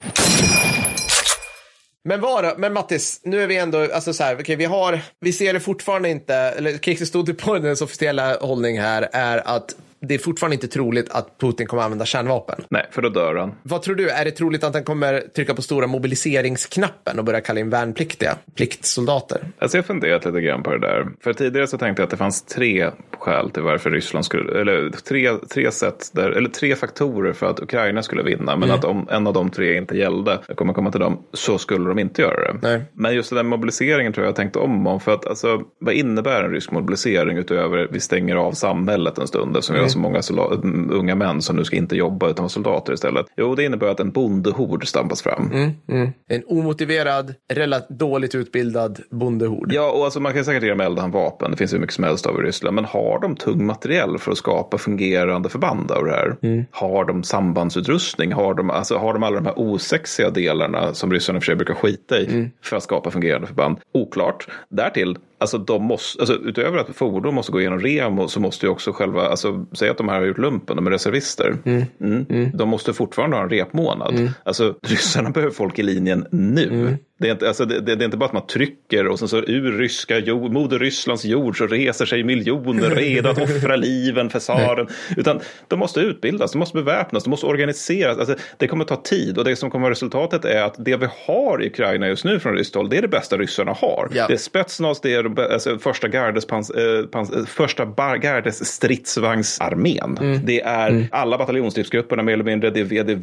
Men vad Men Mattis, nu är vi ändå, alltså så här, okay, vi har, vi ser det fortfarande inte, eller krigsinstitutets officiella hållning här är att det är fortfarande inte troligt att Putin kommer använda kärnvapen. Nej, för då dör han. Vad tror du? Är det troligt att han kommer trycka på stora mobiliseringsknappen och börja kalla in värnpliktiga, pliktsoldater? Alltså jag har funderat lite grann på det där. För tidigare så tänkte jag att det fanns tre skäl till varför Ryssland skulle, eller tre, tre sätt, där, eller tre faktorer för att Ukraina skulle vinna. Men mm. att om en av de tre inte gällde, jag kommer komma till dem, så skulle de inte göra det. Nej. Men just den där mobiliseringen tror jag jag tänkte om om. För att alltså, vad innebär en rysk mobilisering utöver vi stänger av samhället en stund som vi har så många unga män som nu ska inte jobba utan vara soldater istället? Jo, det innebär att en bondehord stampas fram. Mm, mm. En omotiverad, relativt dåligt utbildad bondehord. Ja, och alltså man kan säkert ge dem elda vapen. Det finns hur mycket som helst av i Ryssland. Men har de tung materiell för att skapa fungerande förband av det här? Mm. Har de sambandsutrustning? Har de, alltså, har de alla de här osexiga delarna som ryssarna för sig brukar skita i mm. för att skapa fungerande förband? Oklart. Därtill alltså de måste, alltså utöver att fordon måste gå igenom remo så måste ju också själva, alltså säg att de här har gjort lumpen, de är reservister. Mm. Mm. Mm. De måste fortfarande ha en repmånad. Mm. Alltså ryssarna behöver folk i linjen nu. Det är, inte, alltså, det, det, är inte bara att man trycker och sen så ur ryska jord, moder Rysslands jord så reser sig miljoner redo att offra liven för tsaren. Utan de måste utbildas, de måste beväpnas, de måste organiseras. Alltså, det kommer ta tid och det som kommer vara resultatet är att det vi har i Ukraina just nu från ryskt håll, det är det bästa ryssarna har. Ja. Det är Spetsnaz, det är alltså, första gardes, pans, eh, pans, eh, första gardes stridsvagnsarmén. Mm. Det är mm. alla bataljonsstridsgrupperna mer eller mindre, det är VDV.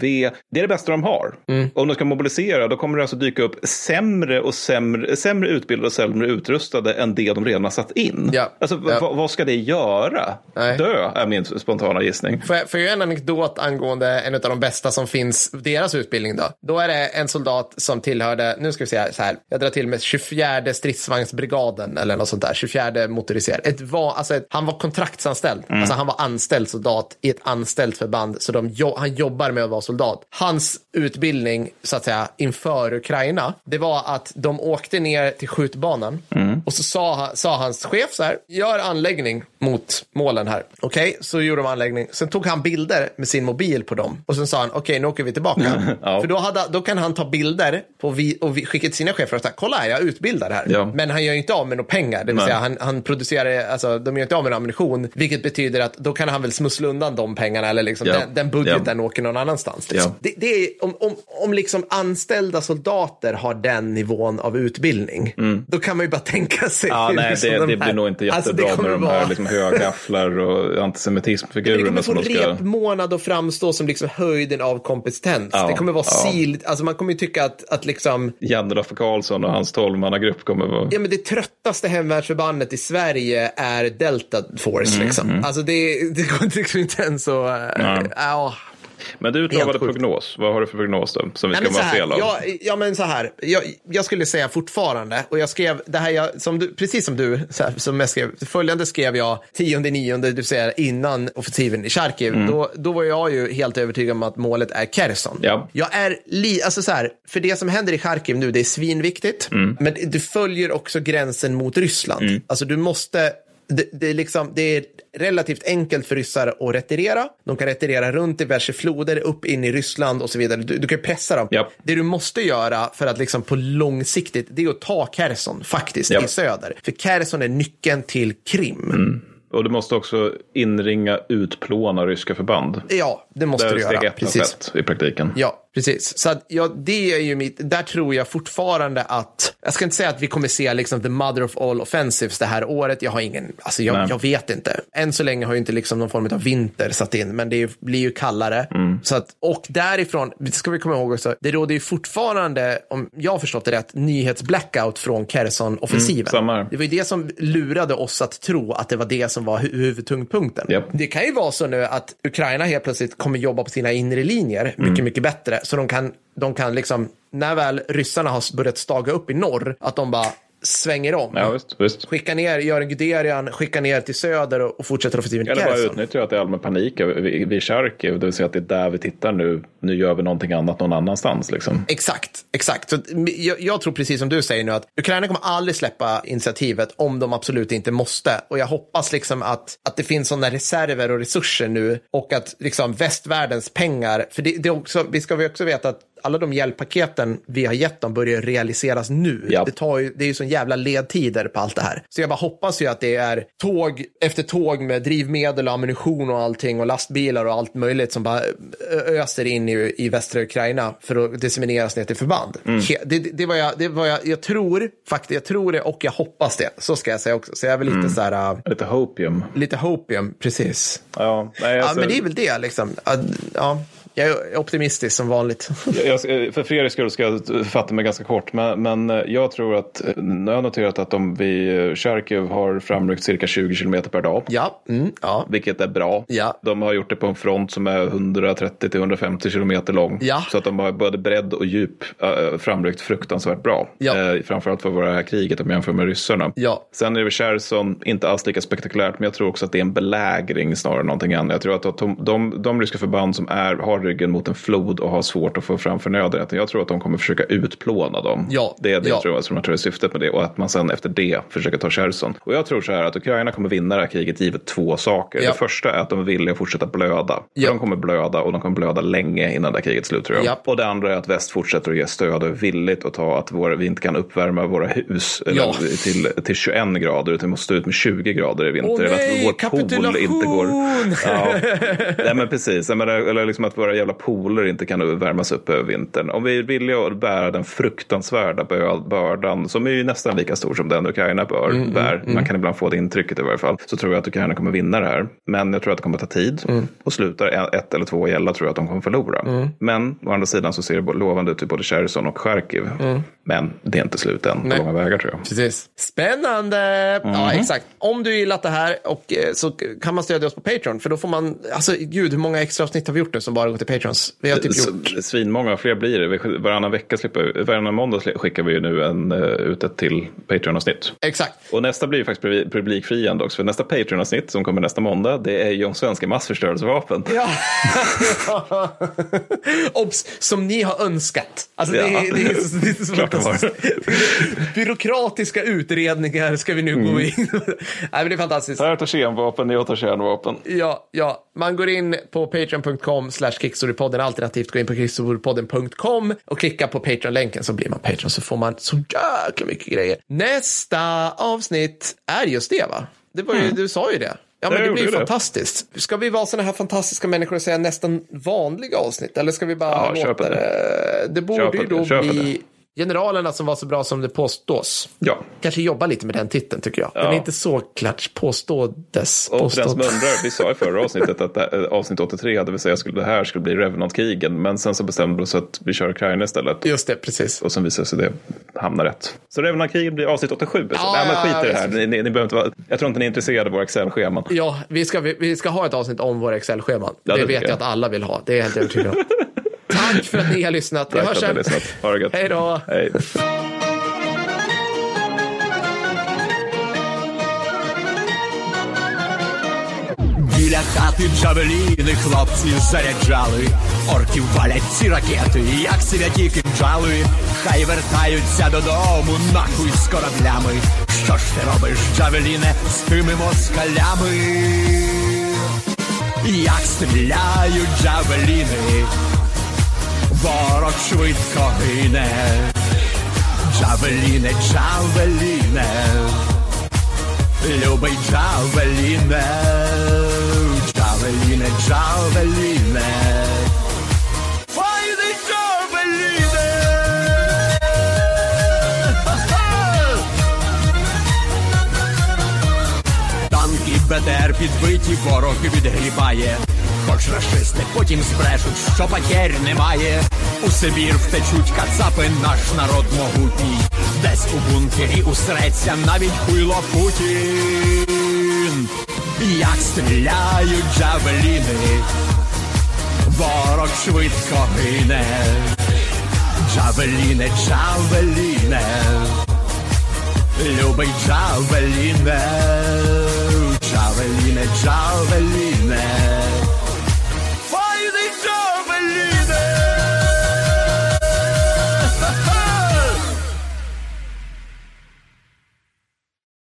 Det är det bästa de har. Mm. Om de ska mobilisera då kommer det alltså dyka upp sämre och sämre, sämre utbildade och sämre utrustade än det de redan har satt in. Ja. Alltså, ja. vad ska det göra? Nej. Dö är min spontana gissning. Får jag, får jag en anekdot angående en av de bästa som finns, deras utbildning då? Då är det en soldat som tillhörde, nu ska vi se så här, jag drar till med 24 stridsvagnsbrigaden eller något sånt där, 24 motoriserad. Ett var, alltså ett, han var kontraktsanställd, mm. alltså han var anställd soldat i ett anställt förband, så de, han jobbar med att vara soldat. Hans utbildning, så att säga, inför Ukraina, det var att de åkte ner till skjutbanan mm. och så sa, sa hans chef så här, gör anläggning mot målen här. Okej, okay, så gjorde de anläggning. Sen tog han bilder med sin mobil på dem och sen sa han, okej, okay, nu åker vi tillbaka. ja. För då, hade, då kan han ta bilder på vi, och vi, skicka till sina chefer och säga, kolla här, jag utbildar här. Ja. Men han gör ju inte av med några pengar, det vill säga han, han producerar, alltså de gör inte av med någon ammunition, vilket betyder att då kan han väl smussla undan de pengarna eller liksom ja. den, den budgeten åker någon annanstans. Liksom. Det, det, är, om, om, om liksom anställda soldater har den nivån av utbildning, mm. då kan man ju bara tänka sig. Ja, nej, liksom det, de det blir nog inte alltså, jättebra alltså, med de här liksom, högafflar och antisemitismfigurerna. Det kommer få ska... repmånad att framstå som liksom höjden av kompetens. Ja, det kommer vara ja. sil, alltså man kommer ju tycka att, att liksom... Janne Karlsson och hans tolvmannagrupp kommer vara... Ja, men det tröttaste hemvärnsförbandet i Sverige är Delta Force mm, liksom. Mm. Alltså det, det går liksom inte ens att... Äh, ja. Men du utlovade prognos. Vad har du för prognos då? Som vi ska vara fel av? Ja, ja, men så här. Jag, jag, skulle säga fortfarande, och jag skrev det här, jag, som du, precis som du, här, som jag skrev, följande skrev jag 10-9, det vill säga innan offensiven i Charkiv. Mm. Då, då var jag ju helt övertygad om att målet är Kherson. Ja. Jag är, li, alltså så här, för det som händer i Charkiv nu, det är svinviktigt, mm. men du följer också gränsen mot Ryssland. Mm. Alltså du måste det, det, är liksom, det är relativt enkelt för ryssar att retirera. De kan retirera runt diverse floder, upp in i Ryssland och så vidare. Du, du kan pressa dem. Yep. Det du måste göra för att liksom på långsiktigt, det är att ta Kherson faktiskt yep. i söder. För Kherson är nyckeln till Krim. Mm. Och du måste också inringa, utplåna ryska förband. Ja, det måste du göra. Det är steg ett Precis. i praktiken. Ja, Precis, så att, ja, det är ju mitt, där tror jag fortfarande att, jag ska inte säga att vi kommer se liksom the mother of all offensives det här året. Jag har ingen, alltså jag, jag vet inte. Än så länge har ju inte liksom någon form av vinter satt in, men det blir ju kallare. Mm. Så att, och därifrån, det ska vi komma ihåg också, det råder ju fortfarande, om jag har förstått det rätt, nyhetsblackout från Kherson-offensiven. Mm, det var ju det som lurade oss att tro att det var det som var hu huvudtyngdpunkten. Yep. Det kan ju vara så nu att Ukraina helt plötsligt kommer jobba på sina inre linjer mycket, mm. mycket bättre så de kan, de kan liksom, när väl ryssarna har börjat staga upp i norr, att de bara svänger om. Ja, visst, visst. Skicka ner Göran Guderian, skicka ner till söder och, och fortsätter offensiven Eller bara utnyttja att det är allmän panik vid Charkiv, det vill säga att det är där vi tittar nu. Nu gör vi någonting annat någon annanstans. Liksom. Exakt, exakt. Så, jag, jag, tror precis som du säger nu att Ukraina kommer aldrig släppa initiativet om de absolut inte måste. Och jag hoppas liksom att, att det finns sådana reserver och resurser nu och att liksom västvärldens pengar, för det, det också, vi ska vi också veta att alla de hjälppaketen vi har gett dem börjar realiseras nu. Ja. Det, tar ju, det är ju sån jävla ledtider på allt det här. Så jag bara hoppas ju att det är tåg efter tåg med drivmedel och ammunition och allting och lastbilar och allt möjligt som bara öser in i, i västra Ukraina för att dissemineras ner till förband. Mm. Det, det, var jag, det var jag, jag tror faktiskt, jag tror det och jag hoppas det. Så ska jag säga också. Så jag är väl lite mm. så här. Uh, lite hopium. Lite hopium, precis. Ja, nej, alltså... ja, men det är väl det liksom. Ja. Jag är optimistisk som vanligt. jag, för Fredriks skull ska jag fatta mig ganska kort, men, men eh, jag tror att, jag har noterat att de vid Charkiv har framryckt cirka 20 kilometer per dag. Ja. Mm, ja. Vilket är bra. Ja. De har gjort det på en front som är 130 till 150 kilometer lång. Ja. Så att de har både bredd och djup äh, framryckt fruktansvärt bra. Ja. Äh, framförallt för våra här kriget om jämför med ryssarna. Ja. Sen är det Cherson, inte alls lika spektakulärt, men jag tror också att det är en belägring snarare än någonting annat. Jag tror att de, de, de ryska förband som är, har ryggen mot en flod och har svårt att få fram förnödenheter, jag tror att de kommer försöka utplåna dem. Ja. Det är det ja. tror jag, som jag tror är syftet med det och att man sen efter det försöker ta Cherson. Och jag tror så här att Ukraina kommer vinna det här kriget givet två saker. Ja. Det första är att de vill fortsätta blöda. Ja. De kommer blöda och de kommer blöda länge innan det här kriget slut tror jag. Ja. Och det andra är att väst fortsätter att ge stöd och är villigt att ta att våra, vi inte kan uppvärma våra hus eller, Ja. till, till 21 grader utan vi måste stå ut med 20 grader i vinter. Åh, eller nej, att vår pool inte går... Ja. nej men precis, Jag menar, eller liksom att våra jävla pooler inte kan värmas upp över vintern. Om vi är villiga att bära den fruktansvärda bö- bördan som är ju nästan lika stor som den Ukraina bör, Mm, bär, man kan ibland få det intrycket i varje fall, så tror jag att Ukraina kommer vinna det här. Men jag tror att det kommer ta tid Mm. och slutar ett eller två gälla tror jag att de kommer förlora. Men å andra sidan så ser det lovande ut i både Cherson och Charkiv. Men det är inte slut än på Mm. Nej. långa vägar tror jag. Precis. Spännande! Ja, Mhm. exakt. Om du gillat det här och, eh, så kan man stödja oss på Patreon. För då får man, alltså gud, hur många extra avsnitt har vi gjort nu som bara till Patrons? Vi har typ gjort... Svinmånga, fler blir det. Varannan vecka slipper, varannan måndag skickar vi ju nu en, uh, ut ett till Patreon-avsnitt. Exakt. Och nästa blir ju faktiskt publi- publikfriande också. För nästa Patreon-avsnitt som kommer nästa måndag, det är ju om svenska massförstörelsevapen. Ja. Obs! Som ni har önskat. Alltså, det, Ja. är, det, är, det är så Klart. Byråkratiska utredningar ska vi nu Mm. gå in. Nej, men det är fantastiskt. Här tar kemvapen, jag tar kärnvapen. Ja, ja, man går in på patreon.com slash kickstorypodden alternativt går in på kickstorypodden.com och klickar på Patreon-länken så blir man Patreon så får man så jäkla mycket grejer. Nästa avsnitt är just det va? Det var ju, Du sa ju det. Ja, men det blir ju fantastiskt. Ska vi vara sådana här fantastiska människor och säga nästan vanliga avsnitt? Eller ska vi bara Ja, låta det. det? Det borde ju då bli generalerna som var så bra som det påstås. Ja. Kanske jobba lite med den titeln tycker jag. Den Ja. är inte så klart påståddes. Och för den som undrar, vi sa i förra avsnittet att här- avsnitt 83, det vill säga skulle det här skulle bli Revenant-krigen. Men sen så bestämde vi oss att vi kör Ukraina istället. Just det, precis. Och sen visade sig det hamna rätt. Så Revenant-krigen blir avsnitt 87. Ja, Nej, men skit i det här. Ni, ni, ni inte vara, jag tror inte ni är intresserade av våra Excel-scheman. Ja, vi ska, vi, vi ska ha ett avsnitt om våra Excel-scheman. Ja, det det vet jag jag. att alla vill ha. Det är jag helt övertygad om. Tack för att ni har lyssnat. Vi hörs för att ni har sen. lyssnat. Ha det gött. Hej då. Hej. Біля хати джавеліни хлопці заряджали, орків валять ці ракети, як святі кинджали, хай вертаються додому, нахуй з кораблями. Що ж ти робиш, джавеліне, з тими москалями? Як стріляють джавеліни, ворог швидко гине. Джавеліне, джавеліне. Любий Джавеліне, Джавеліне, Джавеліне. БТР підбиті, ворог відгрібає. Хоч рашисти потім збрешуть, що потерь немає. У Сибір втечуть кацапи, наш народ могутній. Десь у бункері усреться навіть хуйло Путін. Як стріляють джавеліни, ворог швидко гине. Джавеліне, джавеліне, любий джавеліне, джавеліне, джавеліне.